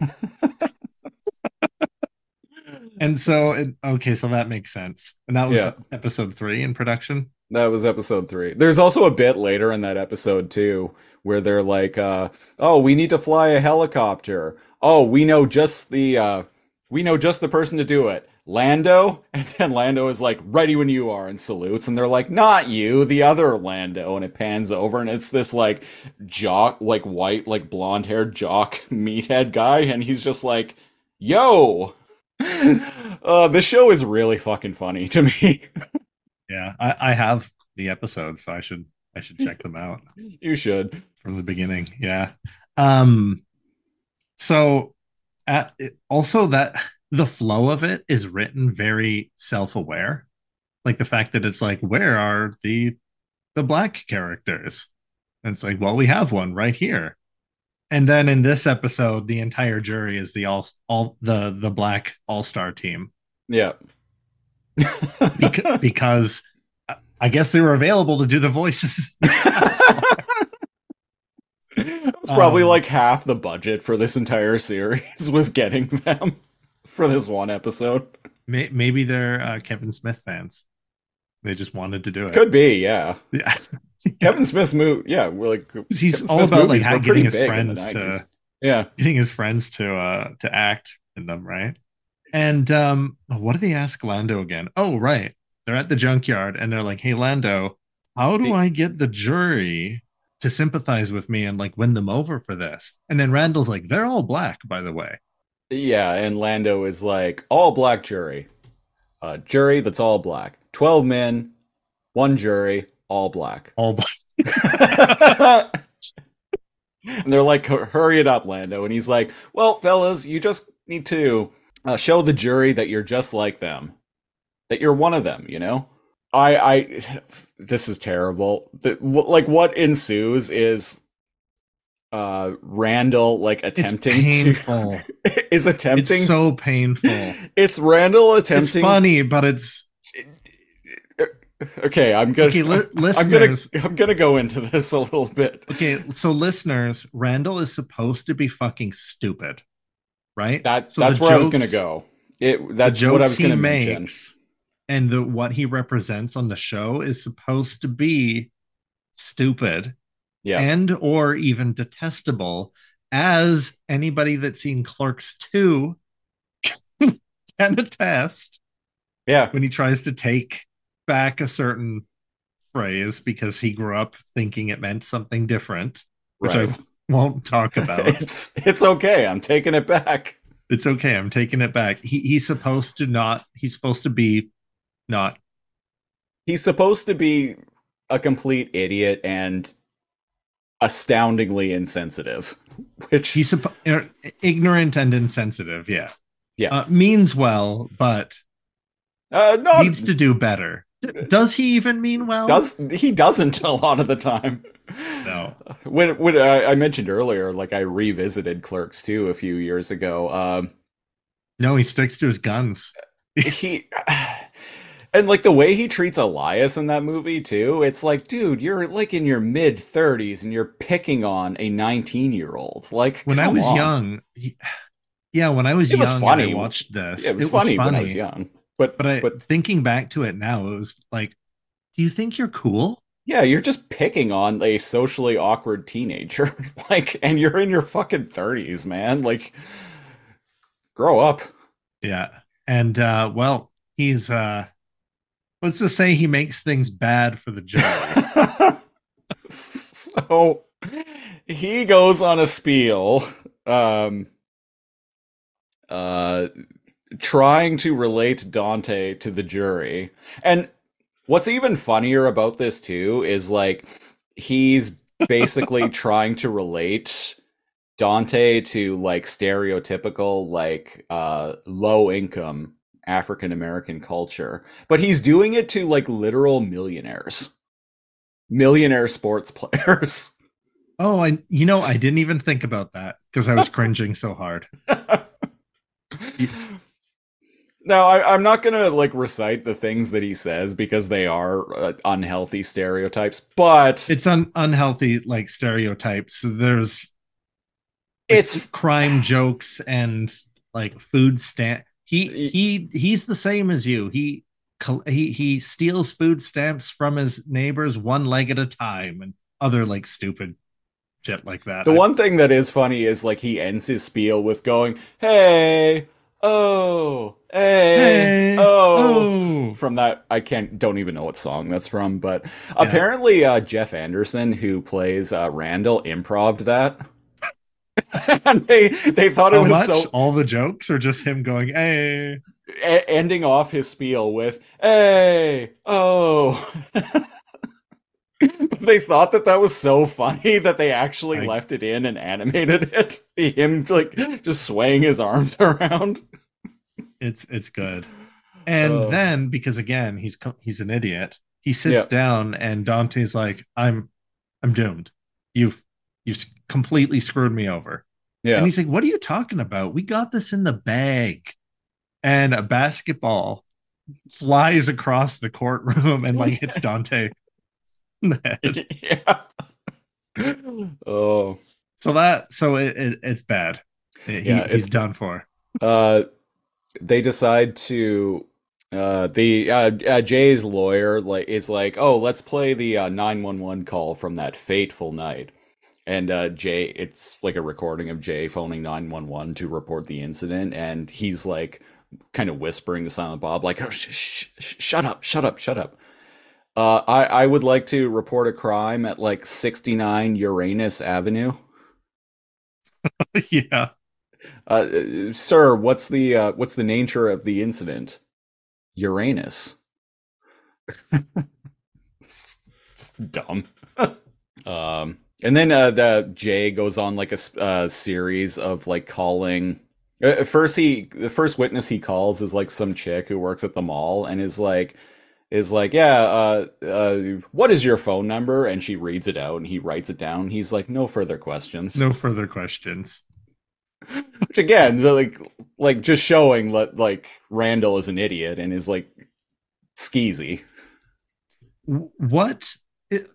and so, it, okay, so that makes sense. And that was Yeah. episode three in production. That was episode three. There's also a bit later in that episode too, where they're like, uh, "Oh, we need to fly a helicopter. Oh, we know just the uh, we know just the person to do it, Lando." And then Lando is like, "Ready when you are," and salutes. And they're like, "Not you, the other Lando." And it pans over, and it's this like jock, like white, like blonde haired jock meathead guy, and he's just like, "Yo." Uh, the show is really fucking funny to me. Yeah, I, I have the episode, so I should I should check them out you should. from the beginning. Yeah. Um. So, at also that the flow of it is written very self-aware. Like the fact that it's like, where are the the black characters? And it's like, well, we have one right here. And then in this episode, the entire jury is the all all the the black all-star team. Yeah. Beca- because uh, I guess they were available to do the voices. It's probably Um, like half the budget for this entire series was getting them for this one episode. May- Maybe they're uh, Kevin Smith fans. They just wanted to do it. Could be, yeah. Yeah. Kevin Smith's movie, yeah, we're like He's Kevin all Smith's about like how getting his big in the friends to yeah. getting his friends to uh to act in them, right? And um what do they ask Lando again? Oh, right. They're at the junkyard and they're like, "Hey Lando, how do I get the jury to sympathize with me and like win them over for this?" And then Randall's like, "They're all black, by the way." Yeah, and Lando is like all black jury. Uh jury that's all black. 12 men, one jury, all black. All black. and they're like, hurry it up, Lando. And he's like, well, fellas, you just need to uh, show the jury that you're just like them, that you're one of them, you know? I, I, this is terrible. The, like, what ensues is uh Randall like It's attempting painful. to is attempting It's so painful. it's Randall attempting. It's funny, but it's okay i'm gonna okay. Li- i'm gonna i'm gonna go into this a little bit okay. So listeners, Randall is supposed to be fucking stupid, right? That So that's where I was gonna go. It that's what I was gonna mention. makes and the what he represents on the show is supposed to be stupid Yeah, and or even detestable as anybody that's seen clerks 2 can attest yeah, when he tries to take back a certain phrase because he grew up thinking it meant something different which right. i won't talk about it's it's okay. I'm taking it back. it's okay i'm taking it back he, he's supposed to not he's supposed to be not He's supposed to be a complete idiot and astoundingly insensitive, which he's suppo- er, ignorant and insensitive yeah Yeah. uh, means well but uh, no needs to do better D- does he even mean well does he doesn't a lot of the time. No. When when uh, I mentioned earlier, like I revisited Clerks 2 a few years ago. Um, no he sticks to his guns he and like the way he treats Elias in that movie too, it's like, dude, you're like in your mid 30s and you're picking on a 19 year old. Like when i was on. young yeah when i was It was young funny. i watched this yeah, it was funny when I was young. But but i but thinking back to it now it was like do you think you're cool yeah, you're just picking on a socially awkward teenager, like, and you're in your fucking 30s, man. Like, grow up. yeah and uh well he's uh let's just say he makes things bad for the jury so he goes on a spiel um uh trying to relate Dante to the jury. And what's even funnier about this too is like he's basically trying to relate Dante to like stereotypical like uh low income African American culture, but he's doing it to like literal millionaires. Millionaire sports players. Oh, I you know I didn't even think about that because I was cringing so hard. Now, I, I'm not gonna like recite the things that he says because they are uh, unhealthy stereotypes, but It's un- unhealthy like stereotypes. There's it's crime jokes and like food stamp. He he he's the same as you. He he he steals food stamps from his neighbors one leg at a time and other like stupid shit like that. the I- one thing that is funny is like he ends his spiel with going, "Hey, oh, hey, Hey, oh." oh. From that, I can't, don't even know what song that's from, but apparently, uh, Jeff Anderson, who plays uh, Randall, improved that, and they they thought it was much? so All the jokes are just him going, "Hey." e- ending off his spiel with "Hey, oh." but they thought that that was so funny that they actually I- left it in and animated it. Him like just swaying his arms around. It's it's good. And Oh. then because again, he's he's an idiot. He sits Yeah. down and Dante's like, "I'm I'm doomed. You've you've completely screwed me over." Yeah. And he's like, What are you talking about? We got this in the bag. And a basketball flies across the courtroom and like hits Dante. in the head. yeah. oh. So that so it, it it's bad. He- Yeah, he's done for. Uh, they decide to. Uh, the uh, uh, Jay's lawyer like is like, oh, let's play the uh, nine one one call from that fateful night, and uh, Jay, it's like a recording of Jay phoning nine one one to report the incident, and he's like, kind of whispering to Silent Bob, like, oh, sh- sh- sh- shut up, shut up, shut up. Uh, I I would like to report a crime at like sixty nine Uranus Avenue. yeah. Uh, uh, sir, what's the uh, what's the nature of the incident? Uranus. Just dumb. um, and then uh, the Jay goes on like a uh, series of like calling. uh, At first, he the first witness he calls is like some chick who works at the mall and is like is like yeah uh, uh what is your phone number and she reads it out and he writes it down he's like no further questions No further questions. which again like like just showing that like randall is an idiot and is like skeezy What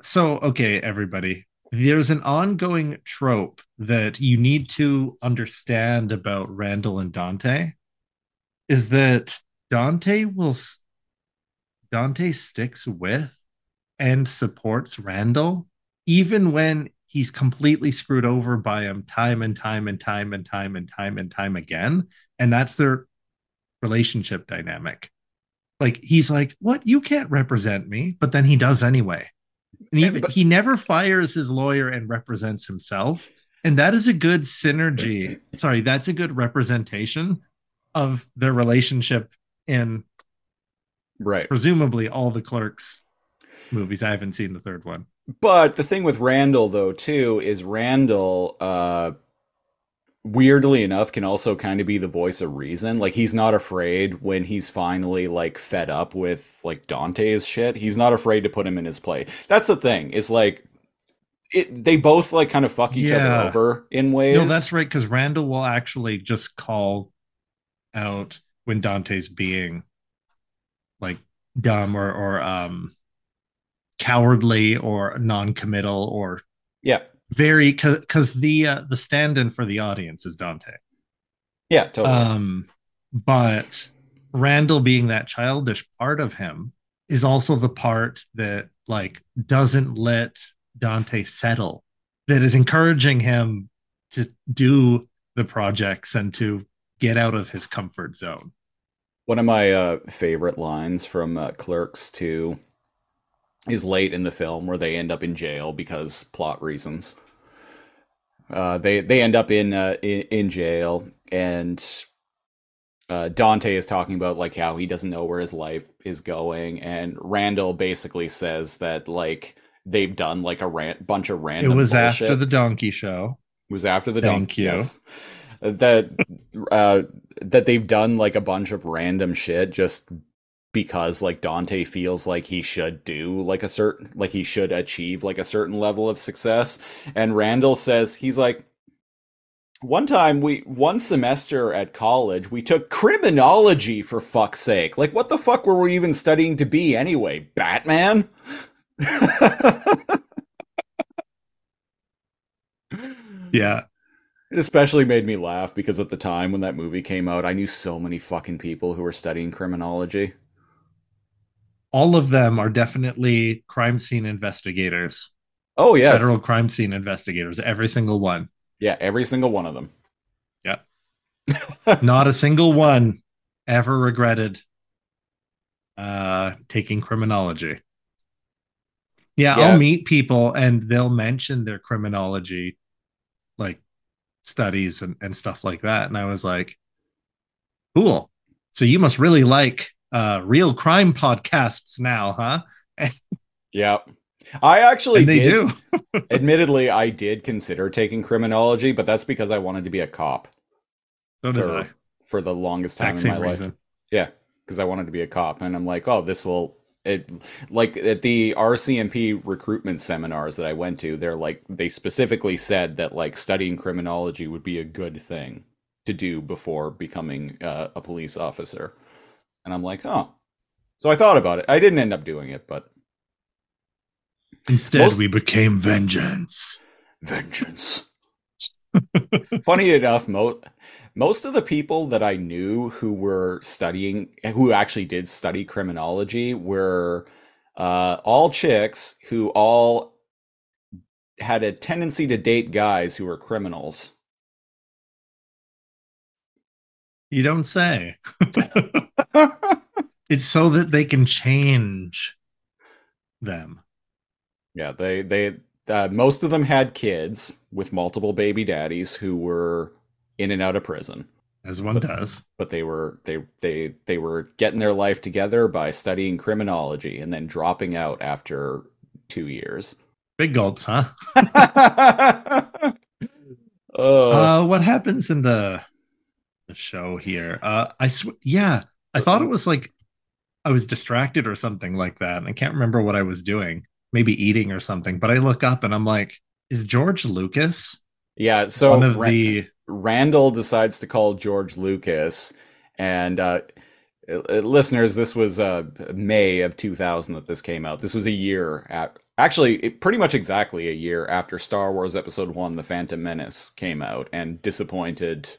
so okay, everybody. There's an ongoing trope that you need to understand about Randall and Dante is that Dante will Dante sticks with and supports Randall even when he's completely screwed over by him time and time and time and time and time and time again. And that's their relationship dynamic. Like he's like what? You can't represent me. But then he does anyway and even but- he never fires his lawyer and represents himself. And that is a good synergy. Sorry that's a good representation of their relationship in right. presumably all the clerks movies. I haven't seen the third one. But the thing with randall though too is randall uh weirdly enough can also kind of be the voice of reason. Like he's not afraid when he's finally like fed up with like dante's shit. He's not afraid to put him in his place that's the thing. Is like it they both like kind of fuck each Yeah. other over in ways. no that's right because randall will actually just call out when dante's being like dumb or or um cowardly or non-committal or yeah very because the uh, the stand-in for the audience is dante. Yeah totally. Um but randall being that childish part of him is also the part that like doesn't let dante settle that is encouraging him to do the projects and to get out of his comfort zone. One of my uh, favorite lines from uh, Clerks 2 is late in the film where they end up in jail because plot reasons. Uh, they they end up in uh, in, in jail, and uh, Dante is talking about like how he doesn't know where his life is going, and Randall basically says that like they've done like a ran- bunch of random. it was bullshit. after the donkey show It was after the Thank donkey. you. Yes. That uh, that they've done like a bunch of random shit just because like Dante feels like he should do like a certain like he should achieve like a certain level of success. And Randall says he's like one time we one semester at college we took criminology for fuck's sake. Like what the fuck were we even studying to be anyway? Batman? yeah It especially made me laugh because at the time when that movie came out, I knew so many fucking people who were studying criminology. All of them are definitely crime scene investigators Oh yes, federal crime scene investigators every single one yeah, every single one of them. Yeah. Not a single one ever regretted uh taking criminology yeah, Yeah. i'll meet people and they'll mention their criminology like studies and, and stuff like that and i was like cool so you must really like uh real crime podcasts now huh Yeah, I actually and they did. do admittedly, I did consider taking criminology, but that's because I wanted to be a cop so did for i for the longest time in my same life. Yeah, because I wanted to be a cop, and I'm like, oh, this will. It like at the RCMP recruitment seminars that I went to, they're like they specifically said that like studying criminology would be a good thing to do before becoming uh, a police officer, and I'm like, oh. So I thought about it. I didn't end up doing it, but Instead, Most- we became vengeance. vengeance. Funny enough, mo- most of the people that I knew who were studying, who actually did study criminology, were uh, all chicks who all had a tendency to date guys who were criminals. You don't say. It's so that they can change them. yeah, they they uh, most of them had kids with multiple baby daddies who were in and out of prison. As one does. but they were they they they were getting their life together by studying criminology and then dropping out after two years. Big gulps, huh? oh, Uh, what happens in the the show here? Uh, I sw- yeah, I thought it was like I was distracted or something like that, I can't remember what I was doing. Maybe eating or something. But I look up and I'm like, is George Lucas yeah. So one of the? Randall decides to call George Lucas, and uh, uh, listeners, this was uh, May of 2000 that this came out. This was a year at actually it, pretty much exactly a year after Star Wars Episode One: The Phantom Menace came out and disappointed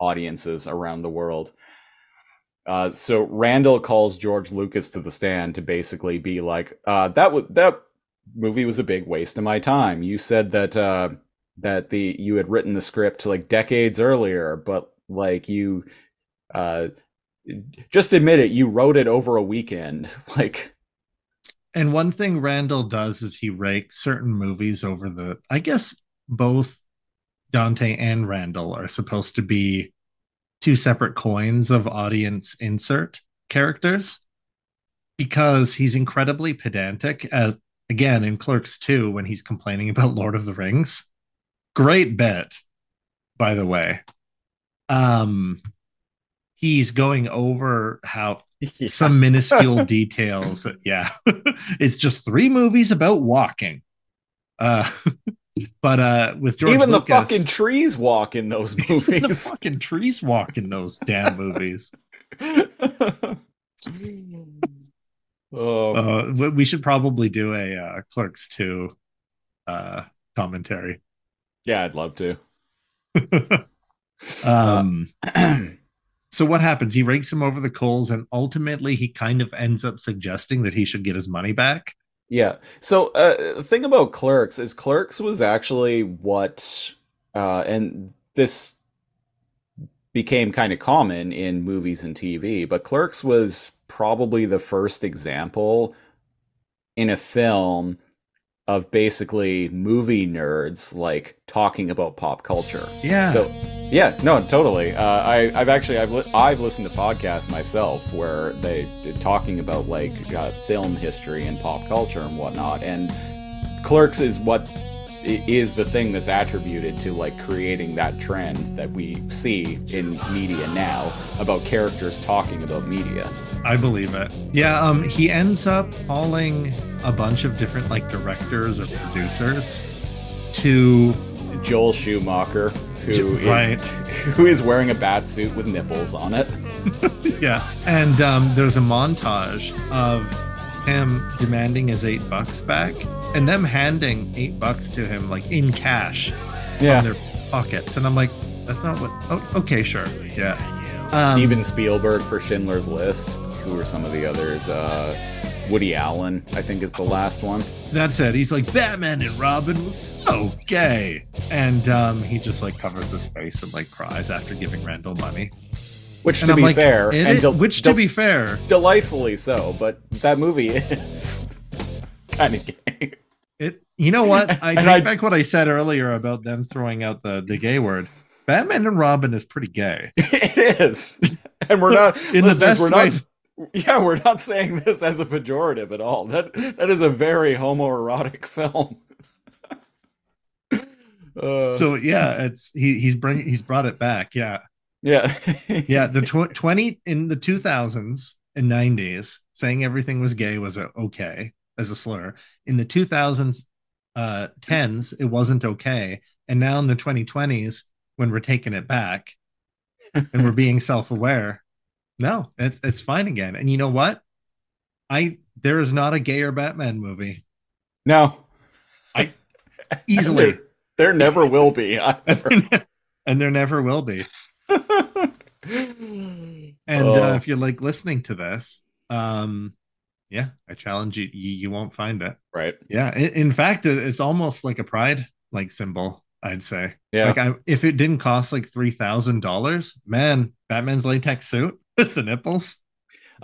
audiences around the world. Uh, so Randall calls George Lucas to the stand to basically be like, uh, "That that movie was a big waste of my time. You said that uh, that the you had written the script like decades earlier, but like you uh, just admit it, you wrote it over a weekend. Like, And one thing Randall does is he rakes certain movies over the. I guess both Dante and Randall are supposed to be two separate coins of audience insert characters because he's incredibly pedantic. As, again, in Clerks 2, when he's complaining about Lord of the Rings. Great bit, by the way. Um, he's going over how some minuscule details. Yeah, it's just three movies about walking. Uh, but uh, with George even Lucas, the fucking trees walk in those movies. the fucking trees walk in those damn movies. oh, Uh, we- should probably do a uh, Clerks two uh, commentary. yeah, I'd love to. um, so what happens? He rakes him over the coals, and ultimately, he kind of ends up suggesting that he should get his money back. Yeah. So uh, the thing about Clerks is Clerks was actually what, uh, and this became kind of common in movies and TV, but Clerks was probably the first example in a film of basically movie nerds like talking about pop culture. Yeah. So yeah, no, totally. Uh, I, I've actually I've li- I've listened to podcasts myself where they they're talking about like uh, film history and pop culture and whatnot, and Clerks is what is the thing that's attributed to like creating that trend that we see in media now about characters talking about media. I believe it. Yeah, um, he ends up calling a bunch of different like directors or producers to Joel Schumacher, who is Right. who is wearing a bat suit with nipples on it. yeah, and um, there's a montage of him demanding his eight bucks back, and them handing eight bucks to him like in cash yeah. from their pockets, and I'm like, that's not what. Oh, okay, sure, yeah. Um, Steven Spielberg for Schindler's List. Who are some of the others? Uh, Woody Allen, I think, is the last one. That's it. He's like, Batman and Robin was so gay. And um, he just like covers his face and like cries after giving Randall money. Which, And to I'm be like, fair, and del- which to del- be fair, delightfully so, but that movie is kind of gay. it you know what? I take I- back what I said earlier about them throwing out the, the gay word. Batman and Robin is pretty gay. it is, and we're not In the best we're way. not. Yeah, we're not saying this as a pejorative at all. That that is a very homoerotic film. Uh, So yeah, it's he he's bring he's brought it back. Yeah. Yeah. Yeah, the tw- 20 in the 2000s and 90s, saying everything was gay was a, okay as a slur. In the 2000s, uh, 10s, it wasn't okay. And now in the 2020s, when we're taking it back and we're being self-aware, no, it's it's fine again. And you know what? I there is not a gayer Batman movie. No. I easily. there, there never will be. and there never will be. And Oh. uh, if you're like listening to this, um, yeah, I challenge you, you, you won't find it. right. Yeah, in, in fact, it, it's almost like a pride like symbol. I'd say. Yeah. Like, I, if it didn't cost like three thousand dollars, man, Batman's latex suit with the nipples.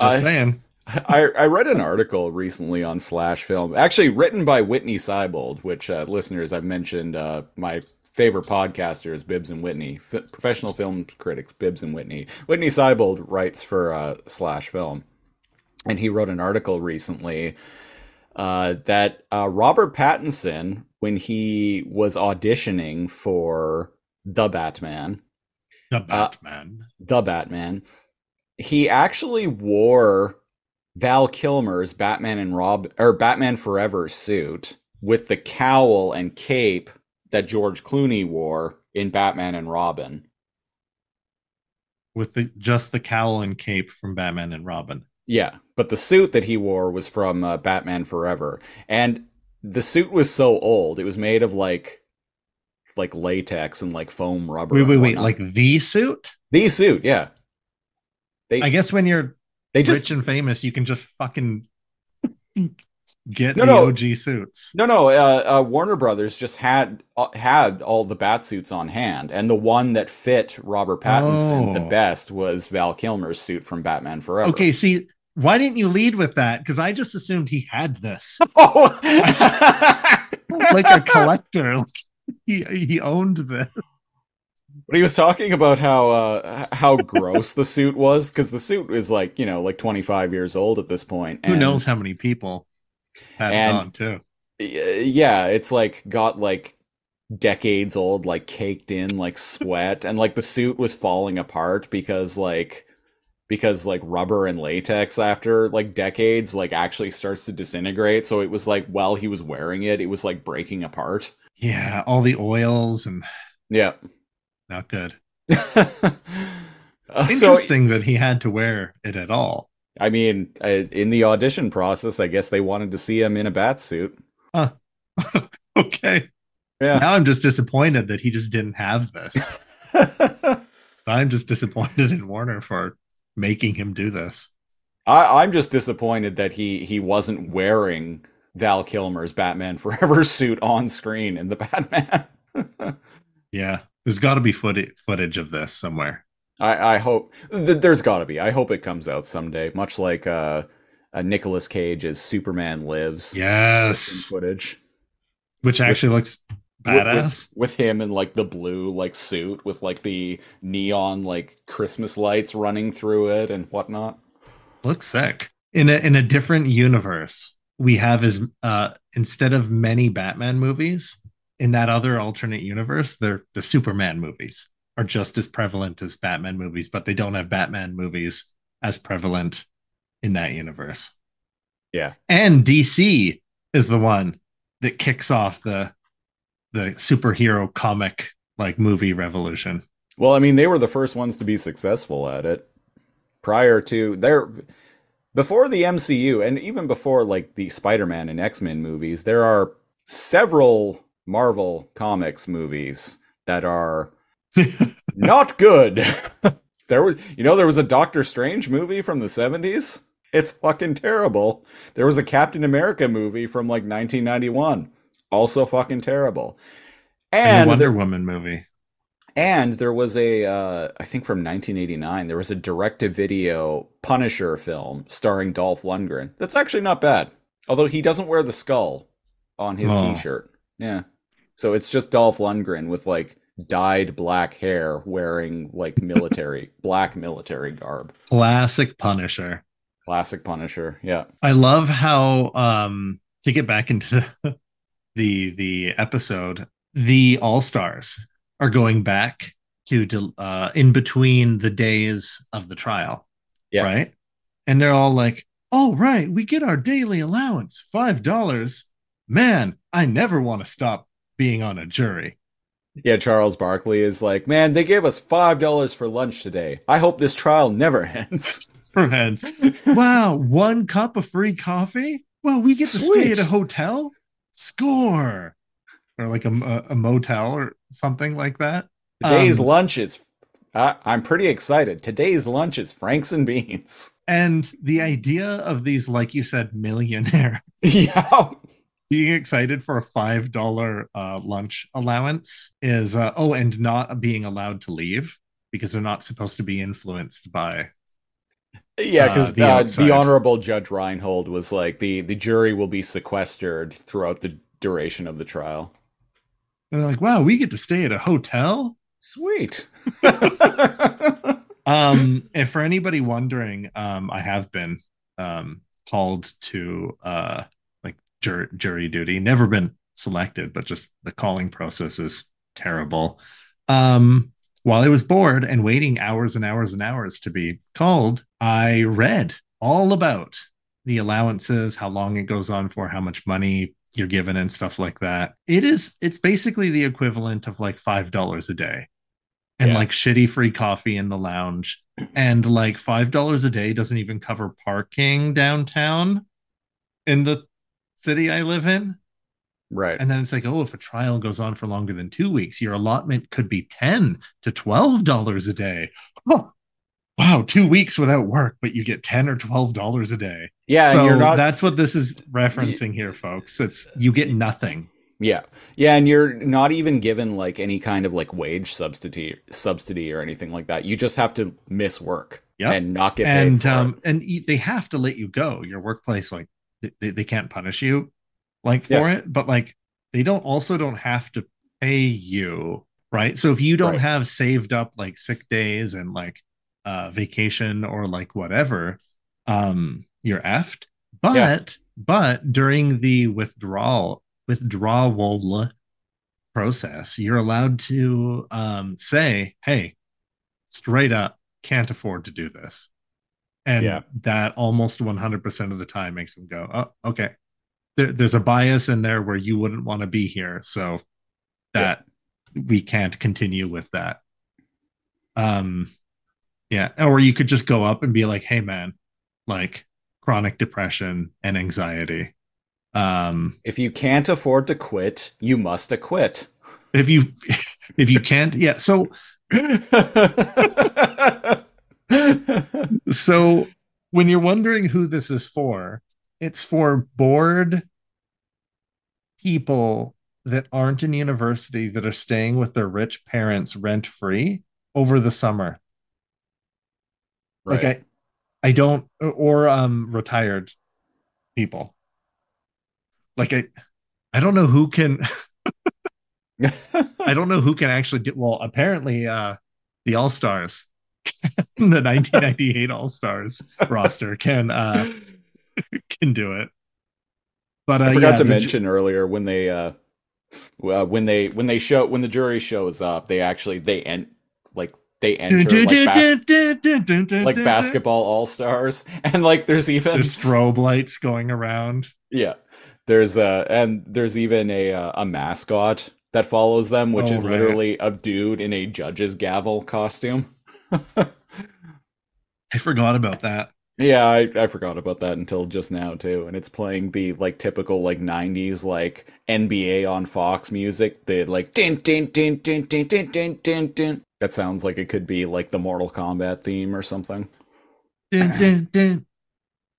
Just I- saying. I, I read an article recently on Slash Film, actually written by Witney Seibold, which uh, listeners I've mentioned. Uh, my favorite podcaster is Bibbs and Witney, F- professional film critics Bibbs and Witney. Witney Seibold writes for uh, Slash Film, and he wrote an article recently uh, that uh, Robert Pattinson, when he was auditioning for the Batman, The Batman. the Batman, he actually wore Val Kilmer's Batman and Rob or Batman Forever suit with the cowl and cape that George Clooney wore in Batman and Robin. with the just the cowl and cape from Batman and Robin. Yeah, but the suit that he wore was from uh, Batman Forever, and the suit was so old; it was made of like like latex and like foam rubber. Wait, wait, wait! Like the suit? the suit, yeah. They I guess when you're they just rich and famous, you can just fucking get No, the no. OG suits. No, no. Uh, uh, Warner Brothers just had uh, had all the bat suits on hand, and the one that fit Robert Pattinson the Oh. best was Val Kilmer's suit from Batman Forever. Okay, see, why didn't you lead with that? Because I just assumed he had this, Oh. like a collector. he he owned this. But he was talking about how uh, how gross the suit was because the suit is like you know like twenty five years old at this point. Who knows how many people had and- on too? yeah, it's like got like decades old, like caked in like sweat, and like the suit was falling apart because like because like rubber and latex after like decades like actually starts to disintegrate. So it was like while he was wearing it, it was like breaking apart. Yeah, all the oils and Yeah. Not good. Uh, so Interesting that he had to wear it at all. I mean, in the audition process, I guess they wanted to see him in a bat suit. Okay. Yeah. Now I'm just disappointed that he just didn't have this. I'm just disappointed in Warner for making him do this. I, I'm just disappointed that he he wasn't wearing Val Kilmer's Batman Forever suit on screen in the Batman. Yeah. There's got to be footage footage of this somewhere. I, I hope th- there's got to be. I hope it comes out someday, much like uh, uh Nicolas Cage's Superman Lives Yes. footage Which actually looks With- with- badass. with him in like the blue like suit with like the neon like Christmas lights running through it and whatnot. Looks sick. In a in a different universe, we have as uh instead of many Batman movies, in that other alternate universe, they're the Superman movies are just as prevalent as Batman movies, but they don't have Batman movies as prevalent in that universe. Yeah. And DC is the one that kicks off the the superhero comic like movie revolution. Well, I mean, they were the first ones to be successful at it. Prior to their before the MCU and even before like the Spider-Man and X-Men movies, there are several Marvel Comics movies that are not good. there was you know there was a Doctor Strange movie from the 70s. It's fucking terrible. There was a Captain America movie from like 1991. Also fucking terrible. and And Wonder there- Woman movie. and there was a, uh, I think from 1989, there was a direct-to-video Punisher film starring Dolph Lundgren. That's actually not bad, although he doesn't wear the skull on his Oh. T-shirt. Yeah, so it's just Dolph Lundgren with like dyed black hair, wearing like military black military garb. Classic Punisher. Classic Punisher. Yeah. I love how um to get back into the the, the episode, the All Stars are going back to uh, in between the days of the trial. Yeah. Right. And they're all like, "Oh, right, we get our daily allowance, five dollars. Man, I never want to stop being on a jury." Yeah, Charles Barkley is like, man, they gave us five dollars for lunch today. I hope this trial never ends. Friends, wow, one cup of free coffee. Well, we get to stay at a hotel. Score, or like a, a, a motel or something like that. Today's Um, lunch is. I I'm pretty excited. Today's lunch is Franks and beans. And the idea of these, like you said, millionaire yeah. Being excited for a five dollar uh, lunch allowance is uh, oh, and not being allowed to leave because they're not supposed to be influenced by. Yeah, Uh, because the the, outside. the honorable Judge Reinhold was like the the jury will be sequestered throughout the duration of the trial. And they're like, wow, we get to stay at a hotel. Sweet. Um, and for anybody wondering, um, I have been um called to uh like jur- jury duty. Never been selected, but just the calling process is terrible. Um, while I was bored and waiting hours and hours and hours to be called, I read all about the allowances, how long it goes on for, how much money you're given, and stuff like that. It is, it's basically the equivalent of like $5 a day and Yeah. like shitty free coffee in the lounge. And like $5 a day doesn't even cover parking downtown in the city I live in. right. And then it's like, oh, if a trial goes on for longer than two weeks, your allotment could be ten to twelve dollars a day. Oh, wow, two weeks without work, but you get ten or twelve dollars a day. yeah, so you're not. that's what this is referencing here, folks. It's you get nothing. Yeah, yeah, and you're not even given like any kind of like wage subsidy, subsidy or anything like that. You just have to miss work Yep. and not get paid and um and they have to let you go. Your workplace, like they, they can't punish you like for Yeah. it, but like they don't also don't have to pay you, right? So if you don't Right. have saved up like sick days and like uh vacation or like whatever, um you're effed. But Yeah. but during the withdrawal withdrawal process, you're allowed to um say, hey, straight up can't afford to do this. And Yeah. that almost 100% of the time makes them go, oh, okay. There, there's a bias in there where you wouldn't want to be here. So that we can't continue with that. Um, yeah. Or you could just go up and be like, hey, man, like chronic depression and anxiety. Um, if you can't afford to quit, you must acquit. if you, if you can't, yeah. So, so when you're wondering who this is for, it's for bored people that aren't in university that are staying with their rich parents rent free over the summer. right. Like I, I don't, or um, retired people. Like I, I don't know who can. I don't know who can actually do. Well, apparently, uh, the All Stars, the 1998 All Stars roster can uh can do it. But uh, I forgot yeah, to the ju- mention earlier when they uh, uh when they when they show when the jury shows up, they actually they end like they enter like, basketball all stars, and like there's even There's strobe lights going around. yeah there's uh and there's even a uh, a mascot that follows them, which Oh, is right. literally a dude in a judge's gavel costume. I forgot about that. Yeah, I, I forgot about that until just now too, and it's playing the like typical like '90s like NBA on Fox music. The like din din din din din din din din din. That sounds like it could be like the Mortal Kombat theme or something. Dun, dun, dun.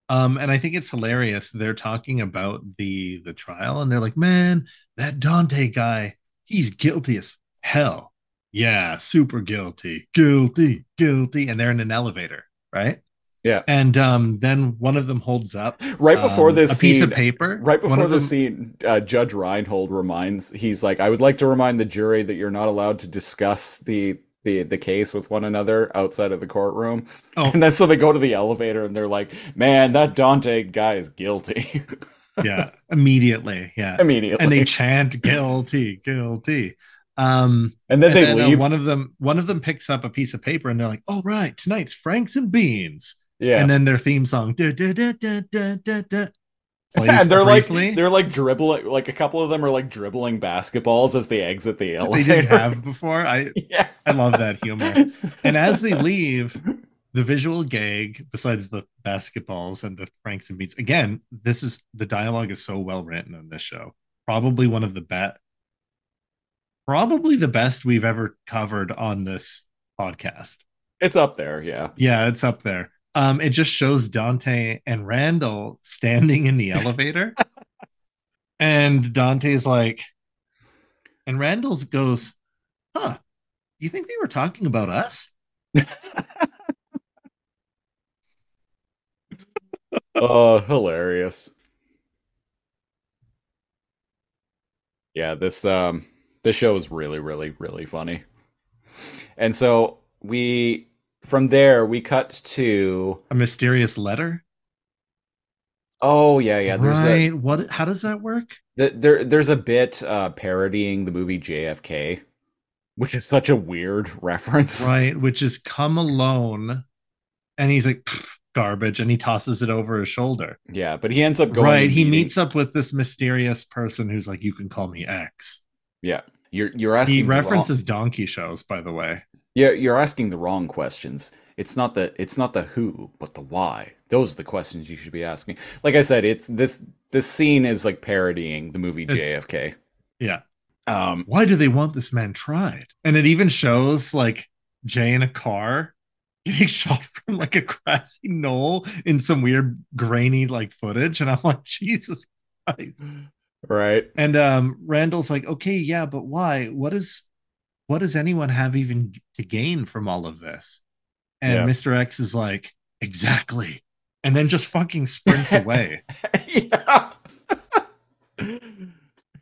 Um, and I think it's hilarious. They're talking about the the trial, and they're like, "Man, that Dante guy, he's guilty as hell. Yeah, super guilty, guilty, guilty." And they're in an elevator, right? Yeah. And um, then one of them holds up Right before um, this a piece of paper. right before the them- scene, uh, Judge Reinhold reminds he's like, "I would like to remind the jury that you're not allowed to discuss the." The, the case with one another outside of the courtroom Oh. and then so they go to the elevator and they're like man that dante guy is guilty yeah, immediately, yeah. immediately and they chant guilty guilty Um, and then and they then, uh, leave. one of them one of them picks up a piece of paper and they're like, "Oh right, tonight's Franks and Beans." yeah. And then their theme song da, da, da, da, da, da, and they're briefly. like they're like dribbling like a couple of them are like dribbling basketballs as they exit the they didn't have before. I yeah. I love that humor. And as they leave, the visual gag, besides the basketballs and the Franks and Beans, again, this is the dialogue is so well written on this show. Probably one of the best, probably the best we've ever covered on this podcast. it's up there, yeah. Yeah, it's up there. Um, it just shows Dante and Randall standing in the elevator, and Dante's like, and Randall's goes, "Huh? You think they were talking about us?" Oh, hilarious. Yeah, this um this show is really, really, really funny. And so we from there we cut to A mysterious letter. oh yeah, yeah, there's a right. What? How does that work? th- there there's a bit uh parodying the movie JFK, which is such a weird reference. Right. Which is come alone, and he's like garbage, and he tosses it over his shoulder. Yeah, but he ends up going right. He meets up with this mysterious person who's like, "You can call me X." Yeah. You're you're asking He the wrong- references donkey shows, by the way. Yeah, you're asking the wrong questions. It's not the it's not the who, but the why. Those are the questions you should be asking. Like I said, it's this this scene is like parodying the movie It's- JFK. Yeah. Um Why do they want this man tried? And it even shows like Jay in a car getting shot from like a grassy knoll in some weird grainy like footage, and I'm like, Jesus Christ. Right. And um Randall's like, okay, yeah, but why? What is what does anyone have even to gain from all of this? And Yeah. Mr. X is like, exactly. And then just fucking sprints away. yeah.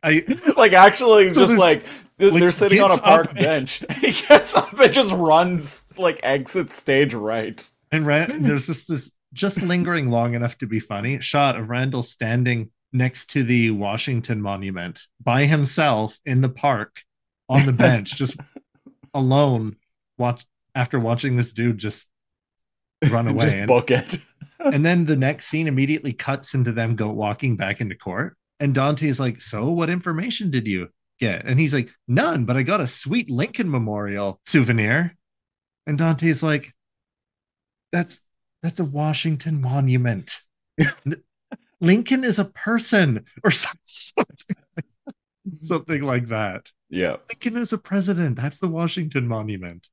I like actually So just like like, they're sitting on a park bench. he gets up and just runs like exits stage right. and Rand, there's just this just lingering long enough to be funny shot of Randall standing next to the Washington Monument by himself in the park on the bench, just alone, watch after watching this dude just run away. just and, book it. and then the next scene immediately cuts into them go walking back into court. And Dante's like, So what information did you get? And he's like, None, but I got a sweet Lincoln Memorial souvenir. And Dante's like, That's that's a Washington monument. Lincoln is a person or some- something, mm-hmm. something like that. yeah. Lincoln is a president. That's the Washington Monument.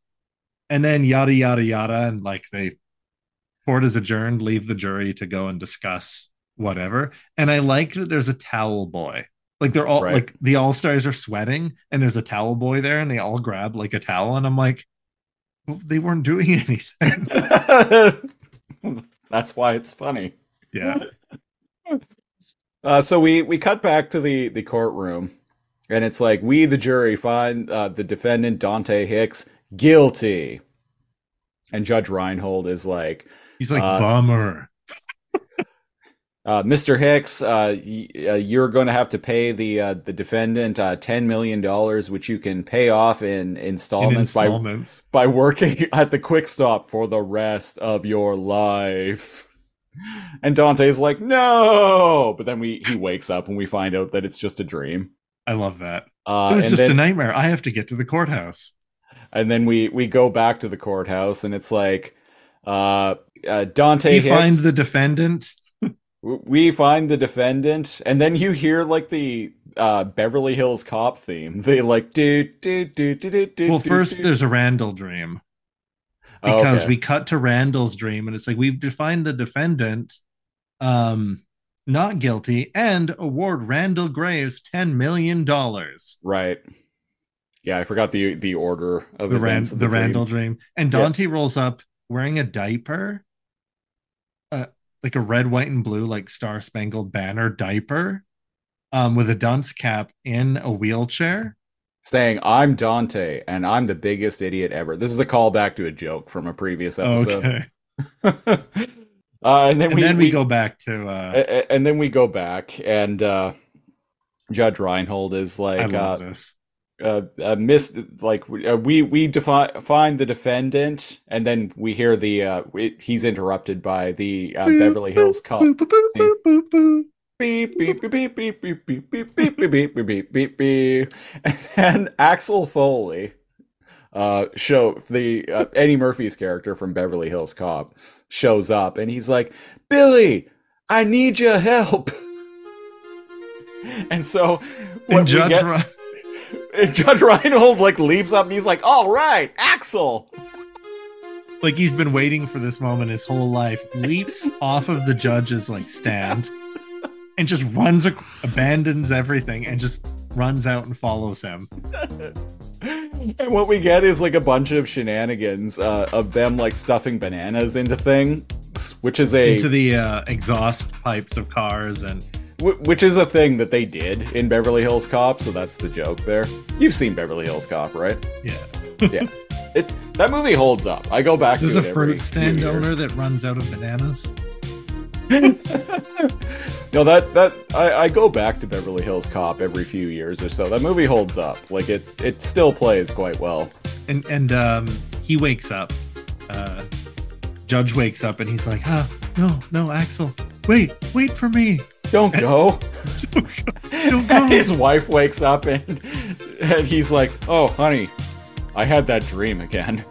And then yada yada yada, and like they court is adjourned, leave the jury to go and discuss whatever. And I like that there's a towel boy. Like they're all Right. like the all stars are sweating, and there's a towel boy there, and they all grab like a towel, and I'm like, well, they weren't doing anything. That's why it's funny. yeah, Uh, so we we cut back to the the courtroom, and it's like we the jury find uh, the defendant Dante Hicks guilty, and Judge Reinhold is like, he's like Uh, bummer. uh, "Mr. Hicks, uh, y- uh, you're going to have to pay the uh, the defendant uh, ten million dollars, which you can pay off in In installments, installments. by by working at the Quick Stop for the rest of your life." And Dante's like, "No," but then we he wakes up and we find out that it's just a dream. I love that. Uh, it was just then, a nightmare. I have to get to the courthouse. and then we we go back to the courthouse, and it's like, uh, uh Dante He finds the defendant. we find the defendant, and then you hear like the uh Beverly Hills Cop theme. They like do do do do do do. Well, do, first do. there's a Randall dream. Oh, because okay. we cut to Randall's dream and it's like we've defined the defendant um not guilty and award Randall Graves 10 million dollars. right. Yeah, I forgot the the order of The Rand the, of the, dream. Randall dream. And Yeah. Dante rolls up wearing a diaper. Uh like a red, white, and blue, like Star Spangled Banner diaper, um, with a dunce cap in a wheelchair. Saying, "I'm Dante, and I'm the biggest idiot ever." This is a callback to a joke from a previous episode. Okay. uh, and then And we, then we, we go back to uh and then we go back, and uh, Judge Reinhold is like, uh, love this. uh, uh miss like uh, we we define find the defendant and then we hear the uh it, he's interrupted by the uh, Beverly Hills cop beep beep beep beep beep beep beep beep beep beep beep beep beep beep beep. and then Axel Foley uh show the uh, Eddie Murphy's character from Beverly Hills Cop shows up and he's like Billy I need your help and so and Judge get, Re- and Judge Reinhold like leaps up and he's like, "All right, Axel." Like he's been waiting for this moment his whole life. Leaps off of the judge's like stand and just runs, abandons everything, and just runs out and follows him. and what we get is like a bunch of shenanigans uh, of them like stuffing bananas into things, which is a into the uh, exhaust pipes of cars and which is a thing that they did in Beverly Hills Cop, so that's the joke there. You've seen Beverly Hills Cop, right? Yeah. yeah. It's that movie holds up. I go back There's to There's a fruit stand owner that runs out of bananas. no, that that I, I go back to Beverly Hills Cop every few years or so. That movie holds up. Like it it still plays quite well. And and um he wakes up. Uh Judge wakes up and he's like, huh, no, no, Axel, wait, wait for me. Don't go. Don't go. his wife wakes up and and he's like, "Oh, honey, I had that dream again."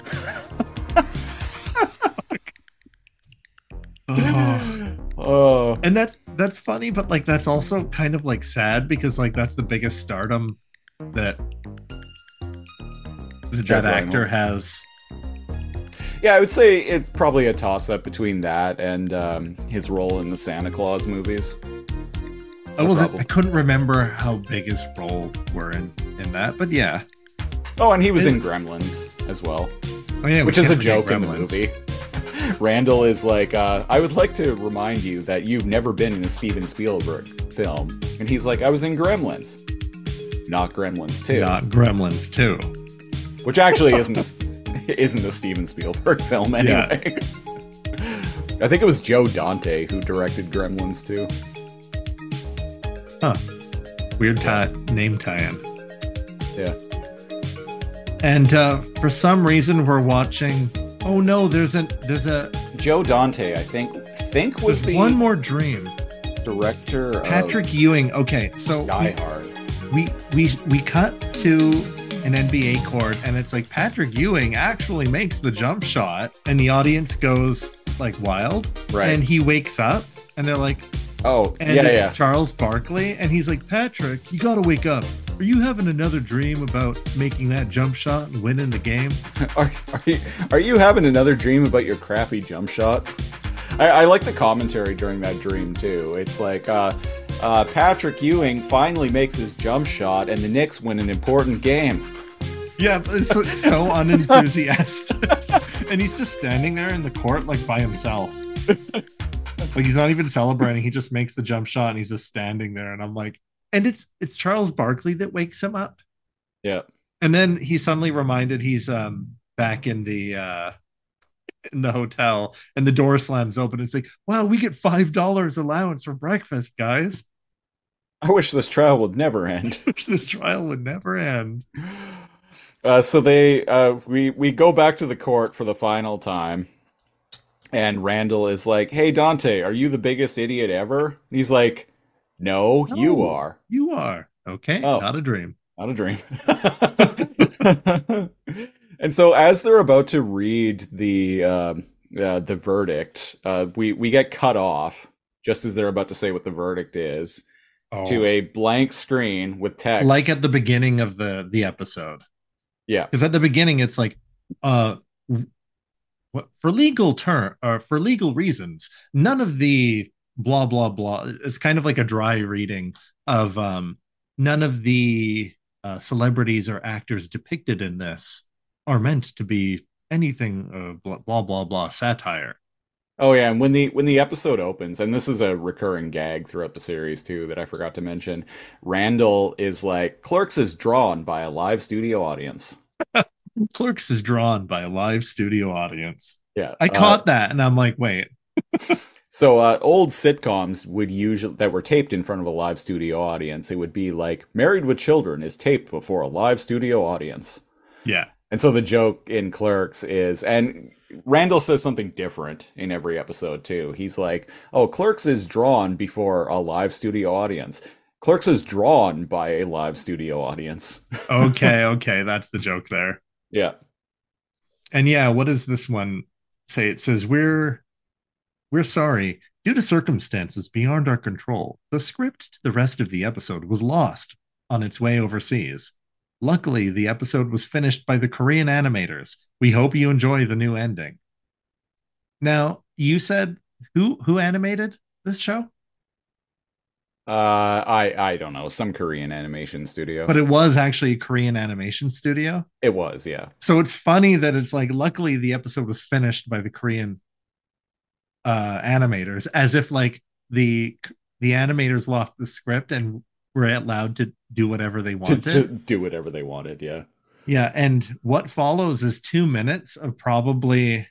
oh. Oh. And that's that's funny, but like that's also kind of like sad because like that's the biggest stardom that that actor has yeah, I would say it's probably a toss up between that and um, his role in the Santa Claus movies. I wasn't. I couldn't remember how big his role were in in that, but yeah. Oh, and he was it, in Gremlins as well. Oh yeah, which is a joke in the movie. Randall is like, uh, I would like to remind you that you've never been in a Steven Spielberg film, and he's like, I was in Gremlins, not Gremlins two, not Gremlins two, which actually isn't a, isn't a Steven Spielberg film anyway. Yeah. I think it was Joe Dante who directed Gremlins two. Huh. Weird tie name tie-in. Yeah. And uh, for some reason, we're watching. Oh no, there's a there's a Joe Dante. I think think was the one more dream director. Patrick Ewing. Okay, so Die Hard. We we we cut to an NBA court, and it's like Patrick Ewing actually makes the jump shot, and the audience goes like wild. Right. And he wakes up, and they're like, Oh, and yeah, it's yeah. Charles Barkley, and he's like, Patrick, you gotta wake up. Are you having another dream about making that jump shot and winning the game? Are, are, you, are you having another dream about your crappy jump shot? I, I like the commentary during that dream too. It's like uh, uh, Patrick Ewing finally makes his jump shot, and the Knicks win an important game. Yeah, it's so unenthusiastic, and he's just standing there in the court like by himself. Like he's not even celebrating. He just makes the jump shot and he's just standing there. And I'm like, and it's it's Charles Barkley that wakes him up. Yeah. And then he's suddenly reminded he's um back in the uh in the hotel and the door slams open. and It's like, wow, we get five dollars allowance for breakfast, guys. I wish this trial would never end. this trial would never end. Uh, so they uh, we we go back to the court for the final time and Randall is like, "Hey Dante, are you the biggest idiot ever?" And he's like, "No, no you are. You are. Okay, oh, not a dream. Not a dream." and so as they're about to read the uh, uh, the verdict, uh, we we get cut off just as they're about to say what the verdict is oh. to a blank screen with text, like at the beginning of the the episode. Yeah, because at the beginning it's like, uh, for legal term or for legal reasons, none of the blah blah blah. It's kind of like a dry reading of um, none of the uh, celebrities or actors depicted in this are meant to be anything uh, blah, blah blah blah satire. Oh yeah, and when the when the episode opens, and this is a recurring gag throughout the series too that I forgot to mention, Randall is like Clerks is drawn by a live studio audience. Clerks is drawn by a live studio audience. Yeah. I caught uh, that and I'm like, wait. So uh, old sitcoms would usually that were taped in front of a live studio audience. It would be like "Married with Children" is taped before a live studio audience. Yeah. And so the joke in Clerks is, and Randall says something different in every episode too. He's like, "Oh, Clerks is drawn before a live studio audience. Clerks is drawn by a live studio audience." okay, okay, that's the joke there. Yeah. And yeah, what does this one say? It says we're we're sorry. Due to circumstances beyond our control, the script to the rest of the episode was lost on its way overseas. Luckily, the episode was finished by the Korean animators. We hope you enjoy the new ending. Now, you said who who animated this show? Uh, I I don't know, some Korean animation studio. But it was actually a Korean animation studio. It was, yeah. So it's funny that it's like luckily the episode was finished by the Korean uh animators as if like the the animators lost the script and were allowed to do whatever they wanted. To, to do whatever they wanted, yeah. Yeah, and what follows is 2 minutes of probably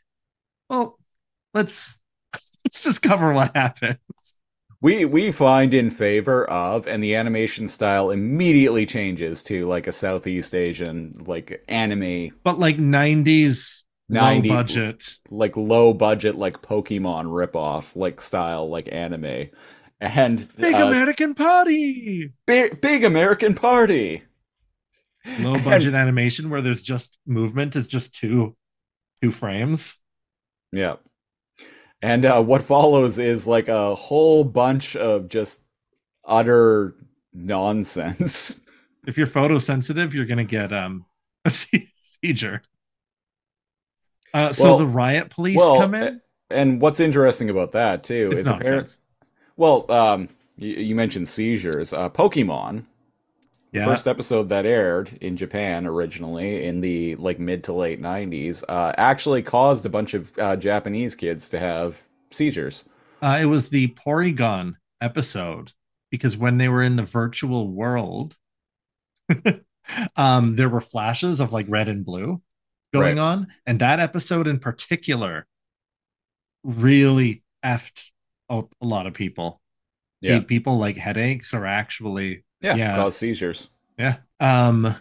well, let's let's just cover what happened we we find in favor of and the animation style immediately changes to like a southeast asian like anime but like 90s 90 low budget. like low budget like pokemon ripoff like style like anime. And big uh, american party! Big, big american party! Low budget and, animation where there's just movement is just two two frames. Yeah and uh, what follows is like a whole bunch of just utter nonsense. If you're photosensitive, you're gonna get um a seizure. Uh, so well, the riot police well, come in. And what's interesting about that too it's is apparently, well, um, you, you, mentioned seizures. Uh, Pokemon, the yeah. first episode that aired in Japan originally in the like mid to late '90s, uh, actually caused a bunch of uh, Japanese kids to have seizures. Uh, it was the Porygon episode because when they were in the virtual world, um, there were flashes of like red and blue going right. on, and that episode in particular really effed a, a lot of people. Yeah, people like headaches or actually yeah, yeah cause seizures. Yeah. Um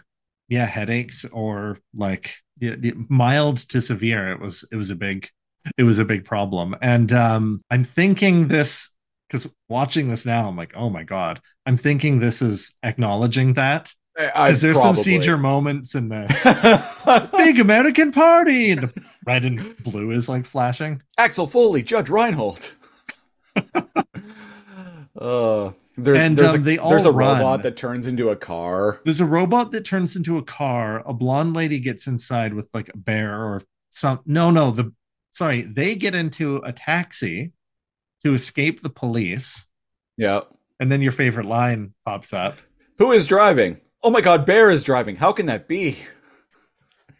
yeah, headaches or like yeah, mild to severe. It was it was a big it was a big problem. And um I'm thinking this because watching this now, I'm like, oh my god. I'm thinking this is acknowledging that. I, is there probably. some seizure moments in this big American party? And the red and blue is like flashing. Axel Foley, Judge Reinhold. uh there's, and there's um, a, they all there's a run. robot that turns into a car. There's a robot that turns into a car. A blonde lady gets inside with like a bear or some. No, no. The sorry, they get into a taxi to escape the police. Yeah. And then your favorite line pops up. Who is driving? Oh my god, Bear is driving. How can that be?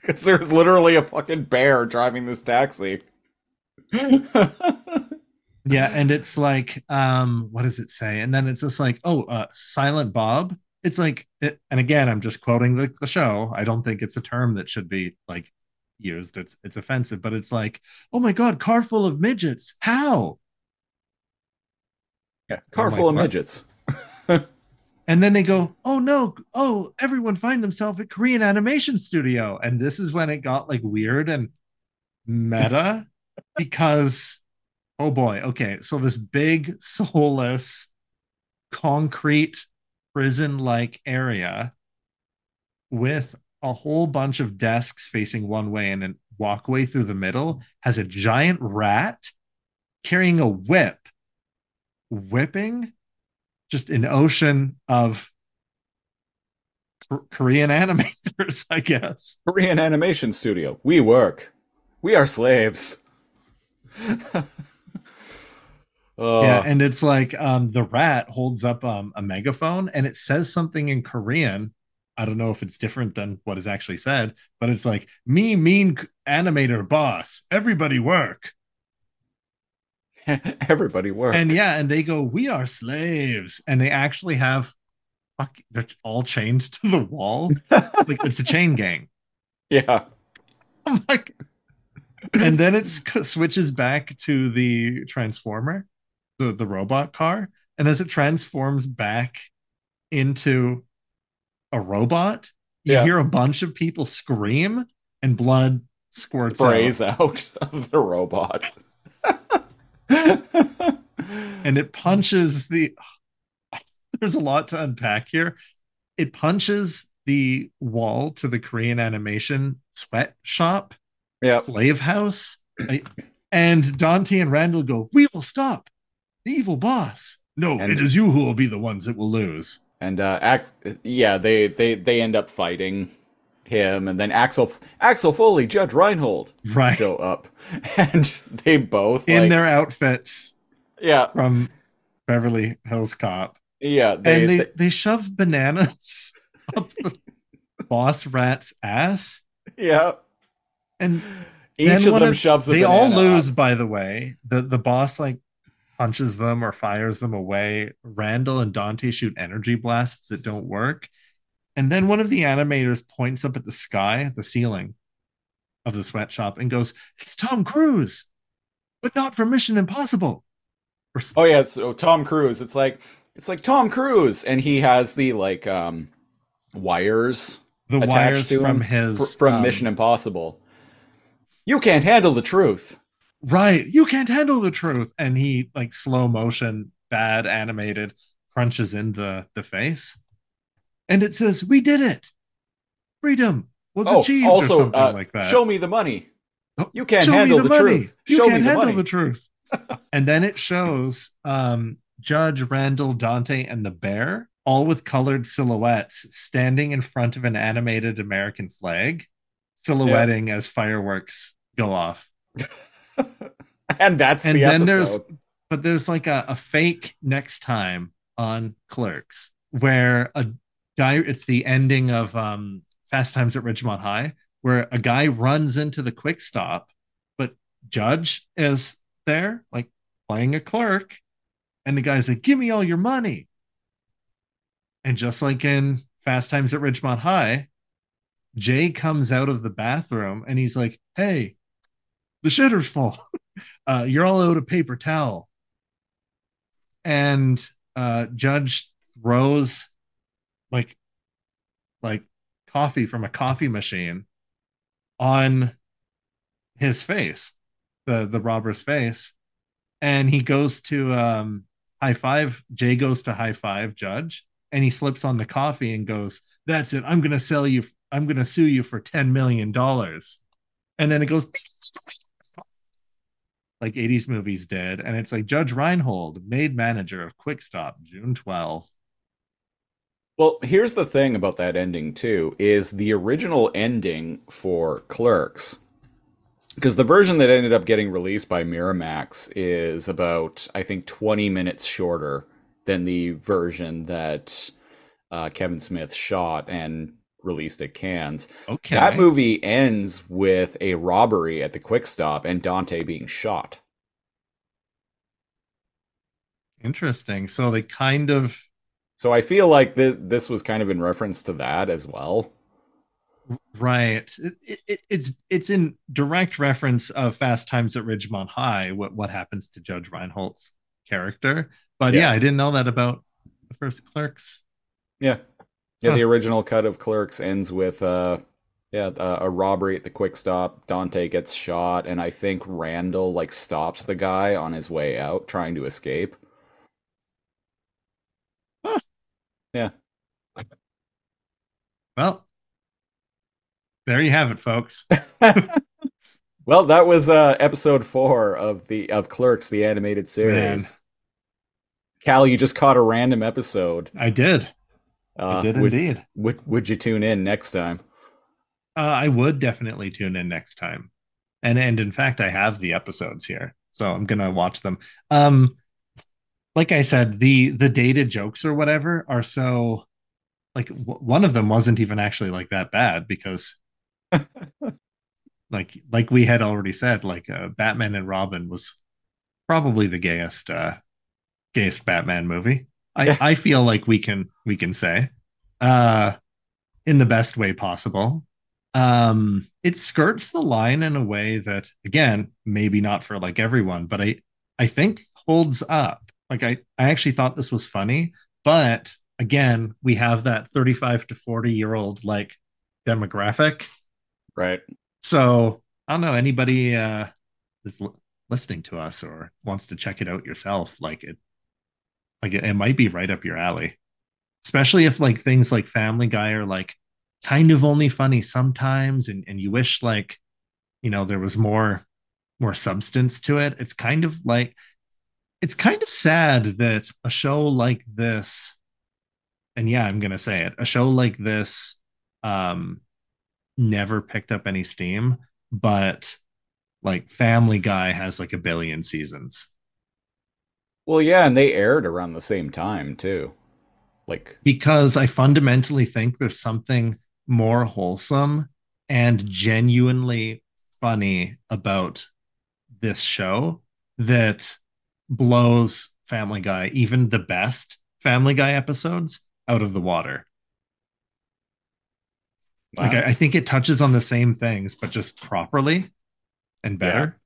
Because there's literally a fucking bear driving this taxi. yeah and it's like um what does it say? And then it's just like oh uh silent bob? It's like it, and again i'm just quoting the, the show. I don't think it's a term that should be like used. It's it's offensive but it's like oh my god car full of midgets. How? Yeah car full of midgets and then they go oh no. Oh everyone find themselves at korean animation studio. And this is when it got like weird and meta because oh boy. Okay. So this big soulless concrete prison like area with a whole bunch of desks facing one way and a walkway through the middle has a giant rat carrying a whip whipping just an ocean of Korean animators, I guess. Korean animation studio. We work. We are slaves. Uh, yeah, and it's like um, the rat holds up um, a megaphone and it says something in Korean. I don't know if it's different than what is actually said, but it's like me mean animator boss. Everybody work. Everybody work. And yeah, and they go, we are slaves, and they actually have, fuck, they're all chained to the wall. like it's a chain gang. Yeah. I'm like, and then it switches back to the transformer, the the robot car, and as it transforms back into a robot, you Yeah. hear a bunch of people scream and blood squirts Sprays out, out of the robot. and it punches the. There's a lot to unpack here. It punches the wall to the Korean animation sweatshop yeah. slave house. And Dante and Randall go, We will stop the evil boss. No, And- it is you who will be the ones that will lose. And uh Ax- yeah, they they they end up fighting him and then Axel Axel Foley, Judge Reinhold Right. show up. And they both In like, their outfits Yeah, from Beverly Hills Cop. yeah, they, and they, they- they shove bananas up the boss rat's ass. yeah. And Each of them shoves a they all lose, up. by the way. The the boss like punches them or fires them away. Randall and Dante shoot energy blasts that don't work. And then one of the animators points up at the sky, the ceiling of the sweatshop, and goes, It's Tom Cruise, but not for Mission Impossible. Or Oh yeah, so Tom Cruise. It's like it's like Tom Cruise, and he has the like um wires the wires from his fr- from um, Mission Impossible. You can't handle the truth. Right. You can't handle the truth. And he like slow motion, bad animated, crunches in the the face. And it says, We did it. Freedom was Oh, achieved or also, something uh, like that. show me the money. Oh, You can't Show me handle the, money. truth. You Show can't me the handle money. the truth. and then it shows um Judge Randall, Dante, and the bear, all with colored silhouettes, standing in front of an animated American flag, silhouetting as fireworks go off. and that's and the then episode. there's but there's like a, a fake next time on clerks where a guy it's the ending of um fast times at ridgemont high where a guy runs into the quick stop but judge is there like playing a clerk and the guy's like give me all your money and just like in fast times at ridgemont high jay comes out of the bathroom and he's like hey the shitter's full uh, you're all out of paper towel. And uh, Judge throws like like coffee from a coffee machine on his face, the the robber's face, and he goes to um, high five. Jay goes to high five Judge, and he slips on the coffee and goes, "That's it. I'm gonna sell you. I'm gonna sue you for ten million dollars." And then it goes like 80s movies did. And it's like Judge Reinhold, made manager of Quick Stop, June 12th. Well, here's the thing about that ending too is the original ending for Clerks because the version that ended up getting released by Miramax is about I think 20 minutes shorter than the version that uh, Kevin Smith shot and released at Cannes. Okay. That movie ends with a robbery at the Quick Stop and Dante being shot. Interesting. So they kind of So I feel like th- this was kind of in reference to that as well. right. It, it, it's it's in direct reference of Fast Times at Ridgemont High. What what happens to Judge Reinhold's character? But yeah, Yeah. I didn't know that about the first Clerks. Yeah. Yeah, Huh. the original cut of Clerks ends with uh yeah, uh, a robbery at the quick stop. Dante gets shot and I think Randall like stops the guy on his way out trying to escape. Huh. Yeah. Well, there you have it, folks. Well, that was uh episode 4 of the of Clerks the animated series. Man. Kal, you just caught a random episode. I did. Uh, I did would, indeed. would would you tune in next time? Uh, I would definitely tune in next time, and and in fact, I have the episodes here, so I'm gonna watch them. Um, like I said, the the dated jokes or whatever are so like w- one of them wasn't even actually like that bad because like like we had already said, like uh, Batman and Robin was probably the gayest uh gayest Batman movie. I. I feel like we can we can say uh in the best way possible. um it skirts the line in a way that again maybe not for like everyone but i i think holds up like i i actually thought this was funny but again we have that 35 to 40 year old like demographic. Right. so i don't know anybody uh is l- listening to us or wants to check it out yourself like it like it, it might be right up your alley. Especially if like things like family guy are like kind of only funny sometimes and, and you wish like you know there was more more substance to it. It's kind of like it's kind of sad that a show like this and yeah i'm gonna say it a show like this um never picked up any steam but like family guy has like a billion seasons Well, yeah, and they aired around the same time too. Like, because I fundamentally think there's something more wholesome and genuinely funny about this show that blows Family Guy, even the best Family Guy episodes, out of the water. Like. I, I think it touches on the same things, but just properly and better.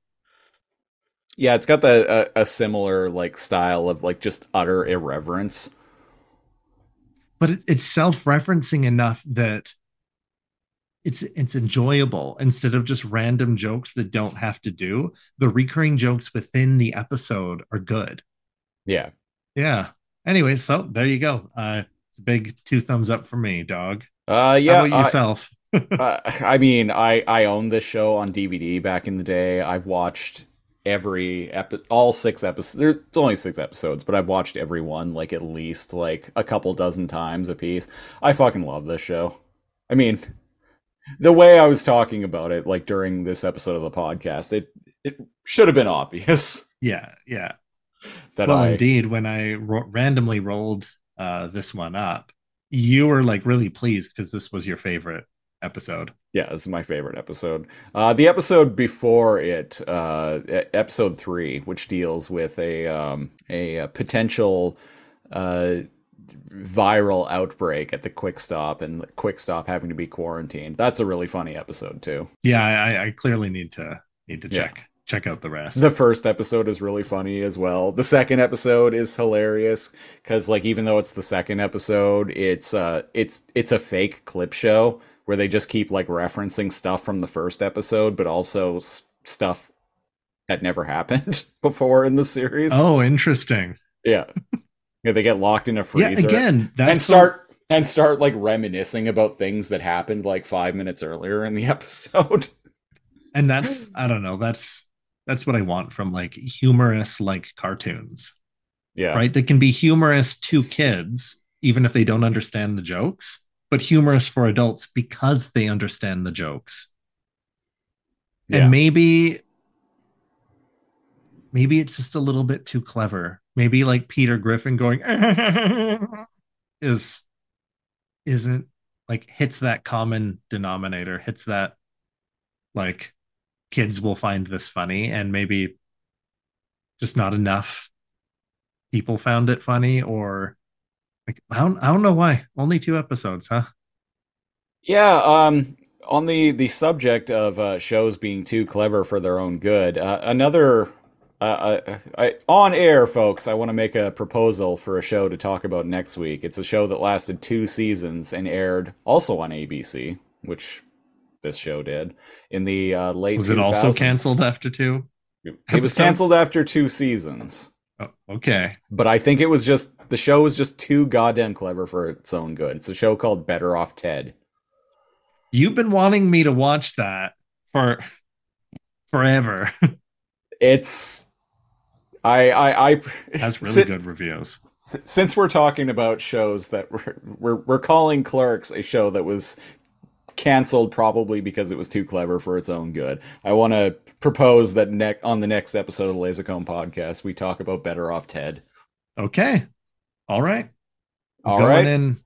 yeah, it's got the a, a similar like style of like just utter irreverence. But it, it's self-referencing enough that it's it's enjoyable instead of just random jokes that don't have to do. The recurring jokes within the episode are good. Yeah. Yeah. Anyway, so there you go. Uh, it's a big two thumbs up for me, dog. Uh, yeah. yourself? uh, I mean, I I owned this show on DVD back in the day. I've watched every epi- all six episodes. There's only six episodes, but I've watched every one like at least like a couple dozen times a piece. I fucking love this show. I mean, the way I was talking about it, like during this episode of the podcast, it it should have been obvious yeah, yeah. that well, I indeed, when I ro- randomly rolled uh, this one up, you were like really pleased because this was your favorite episode. Yeah, this is my favorite episode. Uh, the episode before it, uh, episode three, which deals with a um, a, uh potential uh, viral outbreak at the Quick Stop and Quick Stop having to be quarantined. That's a really funny episode too. Yeah, I, I clearly need to need to Yeah. check check out the rest. The first episode is really funny as well. The second episode is hilarious because, like, even though it's the second episode, it's uh, it's it's a fake clip show where they just keep like referencing stuff from the first episode, but also s- stuff that never happened before in the series. oh, interesting. Yeah, yeah, they get locked in a freezer Yeah, again, and start and start like reminiscing about things that happened like five minutes earlier in the episode. and that's I don't know. That's that's what I want from like humorous like cartoons. yeah, right? That can be humorous to kids, even if they don't understand the jokes, but humorous for adults because they understand the jokes. Yeah. And maybe, maybe it's just a little bit too clever. Maybe like Peter Griffin going is isn't like hits that common denominator, hits that like kids will find this funny, and maybe just not enough people found it funny or like I don't, I don't know why. Only two episodes huh? Yeah, um, on the the subject of uh, shows being too clever for their own good, uh, another uh, I, I, on air, folks. I want to make a proposal for a show to talk about next week. It's a show that lasted two seasons and aired also on ABC, which this show did in the uh, late. was it also canceled after two It was canceled after two seasons, oh, okay but I think it was just the show was just too goddamn clever for its own good. It's a show called Better Off Ted. you've been wanting me to watch that for forever It's I I I has really Sit- good reviews since we're talking about shows that we're, we're we're calling Clerks a show that was canceled probably because it was too clever for its own good. I want to propose that neck on the next episode of the Lazor Comb podcast we talk about Better Off Ted. okay all right All going right. in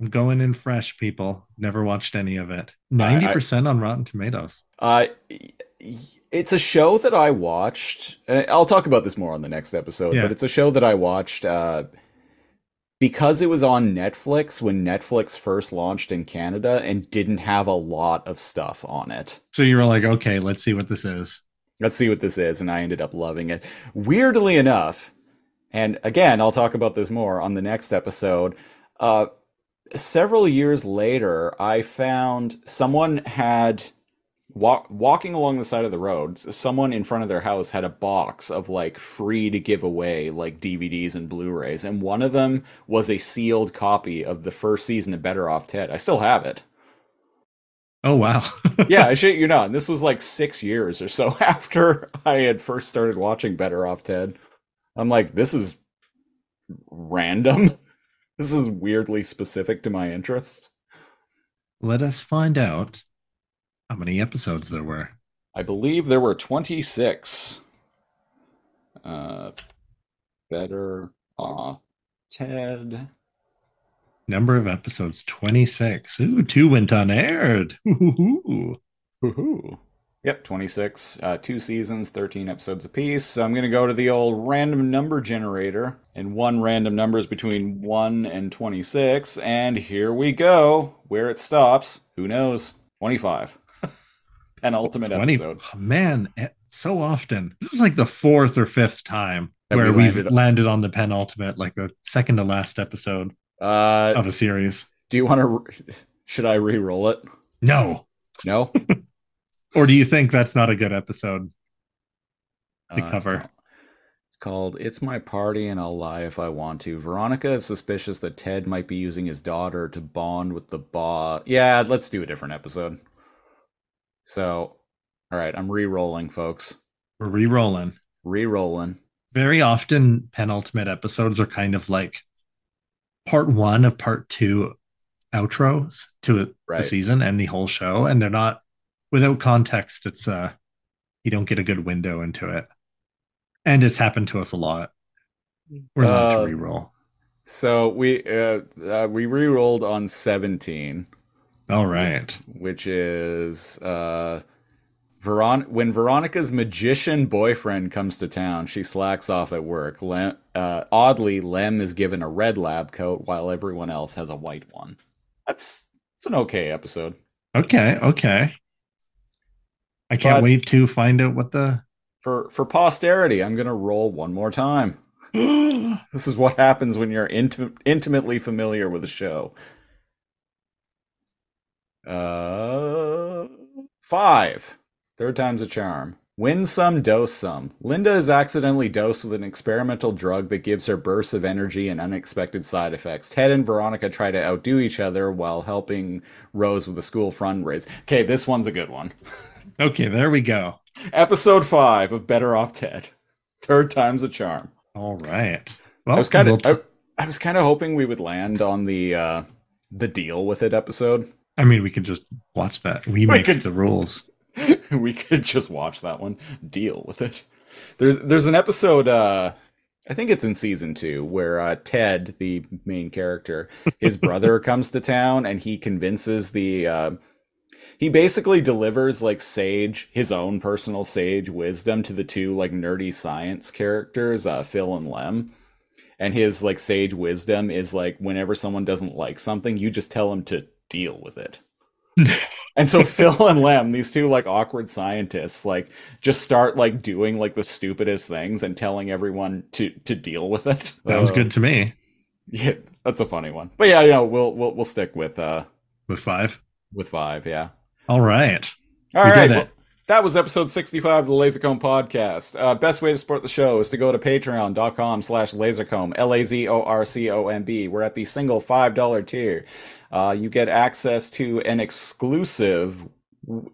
I'm going in fresh people never watched any of it 90% on rotten tomatoes Uh, it's a show that I watched. uh, I'll talk about this more on the next episode, Yeah. but it's a show that I watched uh, because it was on Netflix when Netflix first launched in Canada and didn't have a lot of stuff on it. So you were like, okay, let's see what this is. Let's see what this is. And I ended up loving it. Weirdly enough, and again, I'll talk about this more on the next episode. Uh, several years later, I found someone had walk, walking along the side of the road. Someone in front of their house had a box of like free to give away like DVDs and Blu-rays, and one of them was a sealed copy of the first season of Better Off Ted. I still have it. Oh wow! yeah, I shit you not. This was like six years or so after I had first started watching Better Off Ted. I'm like, this is random. This is weirdly specific to my interests. Let us find out how many episodes there were. I believe there were 26. Uh, better off Ted. Number of episodes 26. Ooh, two went unaired. Ooh. Ooh. Yep, 26. Uh, two seasons, 13 episodes apiece. So I'm going to go to the old random number generator. And one random number is between 1 and 26. And here we go. Where it stops, who knows? 25. Penultimate 20, episode. Man, eh, so often. This is like the fourth or fifth time where we have landed, landed on the penultimate, like the second to last episode uh, of a series. Do you want to? Should I re-roll it? No. No. or do you think that's not a good episode to uh, cover? It's called, it's called "It's My Party and I'll Lie If I Want to." Veronica is suspicious that Ted might be using his daughter to bond with the boss. Yeah, let's do a different episode. So, all right, I'm re-rolling, folks. We're re-rolling. Re-rolling. Very often, penultimate episodes are kind of like part one of part two outros to right. the season and the whole show, and they're not without context, it's uh you don't get a good window into it. And it's happened to us a lot. We're allowed uh, to re-roll. So we uh, uh we re-rolled on 17. All right. Which is uh Veron- when Veronica's magician boyfriend comes to town, she slacks off at work. Lem- uh, oddly, Lem is given a red lab coat while everyone else has a white one. That's it's an okay episode. Okay, okay. I can't but wait to find out what the for for posterity. I'm gonna roll one more time. this is what happens when you're inti- intimately familiar with a show. Uh, five. Third time's a charm. Win some, dose some. Linda is accidentally dosed with an experimental drug that gives her bursts of energy and unexpected side effects. Ted and Veronica try to outdo each other while helping Rose with a school fundraise. Okay, this one's a good one. Okay, there we go. Episode five of Better Off Ted. Third time's a charm. All right. Well, I was kind of, we'll t- I, I, was kind of hoping we would land on the uh the deal with it episode. I mean, we could just watch that. We, we make could, the rules. we could just watch that one. Deal with it. There's there's an episode. uh I think it's in season two where uh, Ted, the main character, his brother comes to town and he convinces the uh, he basically delivers like sage his own personal sage wisdom to the two like nerdy science characters uh, phil and lem and his like sage wisdom is like whenever someone doesn't like something you just tell them to deal with it and so phil and lem these two like awkward scientists like just start like doing like the stupidest things and telling everyone to to deal with it that was uh, good to me yeah that's a funny one but yeah you know we'll we'll, we'll stick with uh with five with five yeah all right. All we right. Well, that was episode 65 of the Lazor Comb podcast. Uh, best way to support the show is to go to patreon.com slash lazorcomb, L-A-Z-O-R-C-O-M-B. We're at the single $5 tier. Uh, you get access to an exclusive,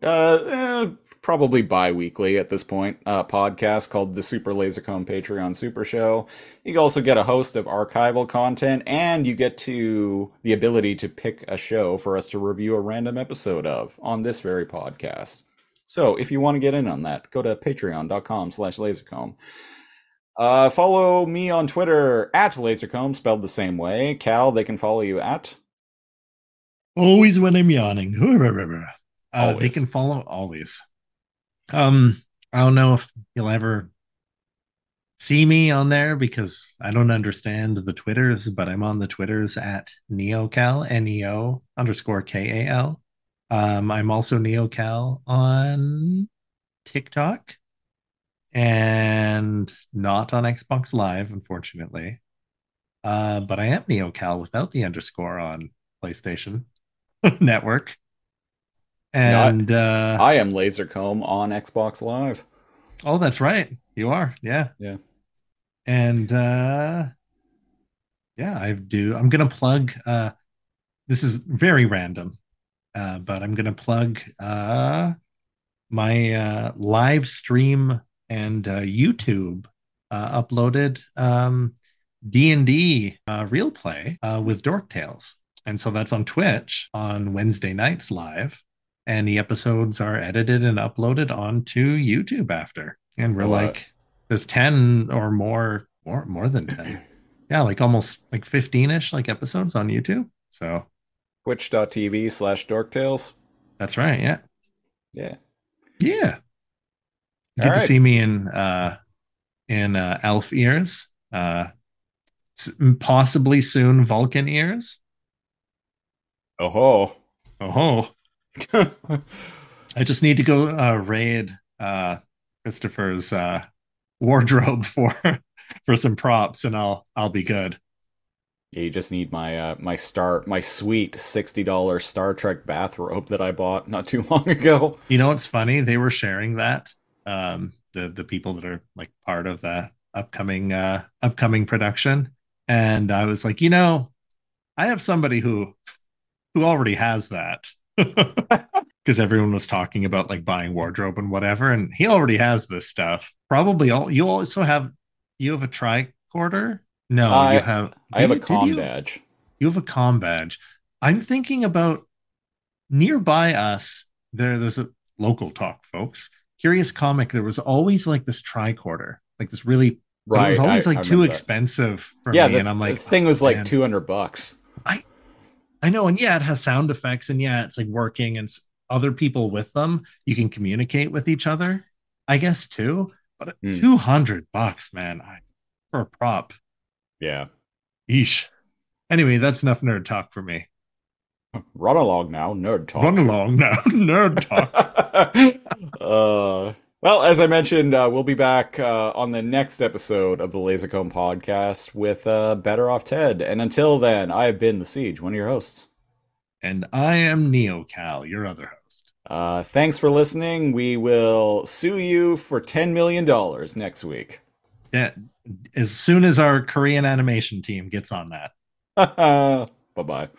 uh, eh, probably bi-weekly at this point uh, podcast called the super lazorcomb patreon super show. You also get a host of archival content and you get to the ability to pick a show for us to review a random episode of on this very podcast. So if you want to get in on that go to patreon.com slash lazorcomb. Uh, follow me on twitter at lazorcomb spelled the same way. Kal they can follow you at always when i'm yawning uh, they can follow always um, I don't know if you'll ever see me on there because I don't understand the Twitters, but I'm on the Twitters at Neo Kal, N E O underscore K A L. Um, I'm also Neo Kal on TikTok and not on Xbox Live, unfortunately. Uh, but I am Neo Kal without the underscore on PlayStation Network. And No, uh, I am Lazor Comb on Xbox Live. oh, that's right. You are. Yeah. Yeah. And uh, yeah, I do. I'm going to plug. Uh, this is very random, uh, but I'm going to plug uh, my uh, live stream and uh, YouTube uh, uploaded um, D&D uh, real play uh, with Dork Tales. And so that's on Twitch on Wednesday nights live. And the episodes are edited and uploaded onto YouTube after. And we're like, there's 10 or more, more, more than 10. yeah, like almost like 15 ish like episodes on YouTube. So Twitch.tv slash Dorktales. that's right. Yeah. Yeah. Yeah. Get to see me in uh in uh elf ears. Uh possibly soon Vulcan ears. Oh ho. Oh, ho. I just need to go uh raid uh Christopher's uh wardrobe for for some props and I'll I'll be good. Yeah, you just need my uh, my star my sweet sixty dollar Star Trek bathrobe that I bought not too long ago. You know what's funny? They were sharing that. Um, the the people that are like part of the upcoming uh upcoming production, and I was like, you know, I have somebody who who already has that because everyone was talking about like buying wardrobe and whatever, and he already has this stuff. Probably all you also have. You have a tricorder? No, I- you have. I have a you- com you? badge. You have a com badge. I'm thinking about nearby us. There, there's a local talk, folks. Curious Comic. There was always like this tricorder, like this really. Right. it was always I- like I too that. expensive for Yeah, me, the, and I'm like, the thing was like two hundred bucks. I know, and yeah, it has sound effects, and yeah, it's like working, and other people with them, you can communicate with each other, I guess too. But Hmm. two hundred bucks, man, I, for a prop. Yeah. Yeesh. Anyway, that's enough nerd talk for me. Run along now, nerd talk. Run along now, nerd talk. uh, well, as I mentioned, uh, we'll be back uh, on the next episode of the Lazor Comb podcast with uh, Better Off Ted. And until then, I have been the Siege, one of your hosts. And I am Neo Kal, your other host. Uh, thanks for listening. We will sue you for $10 million next week. Yeah, as soon as our Korean animation team gets on that. bye bye.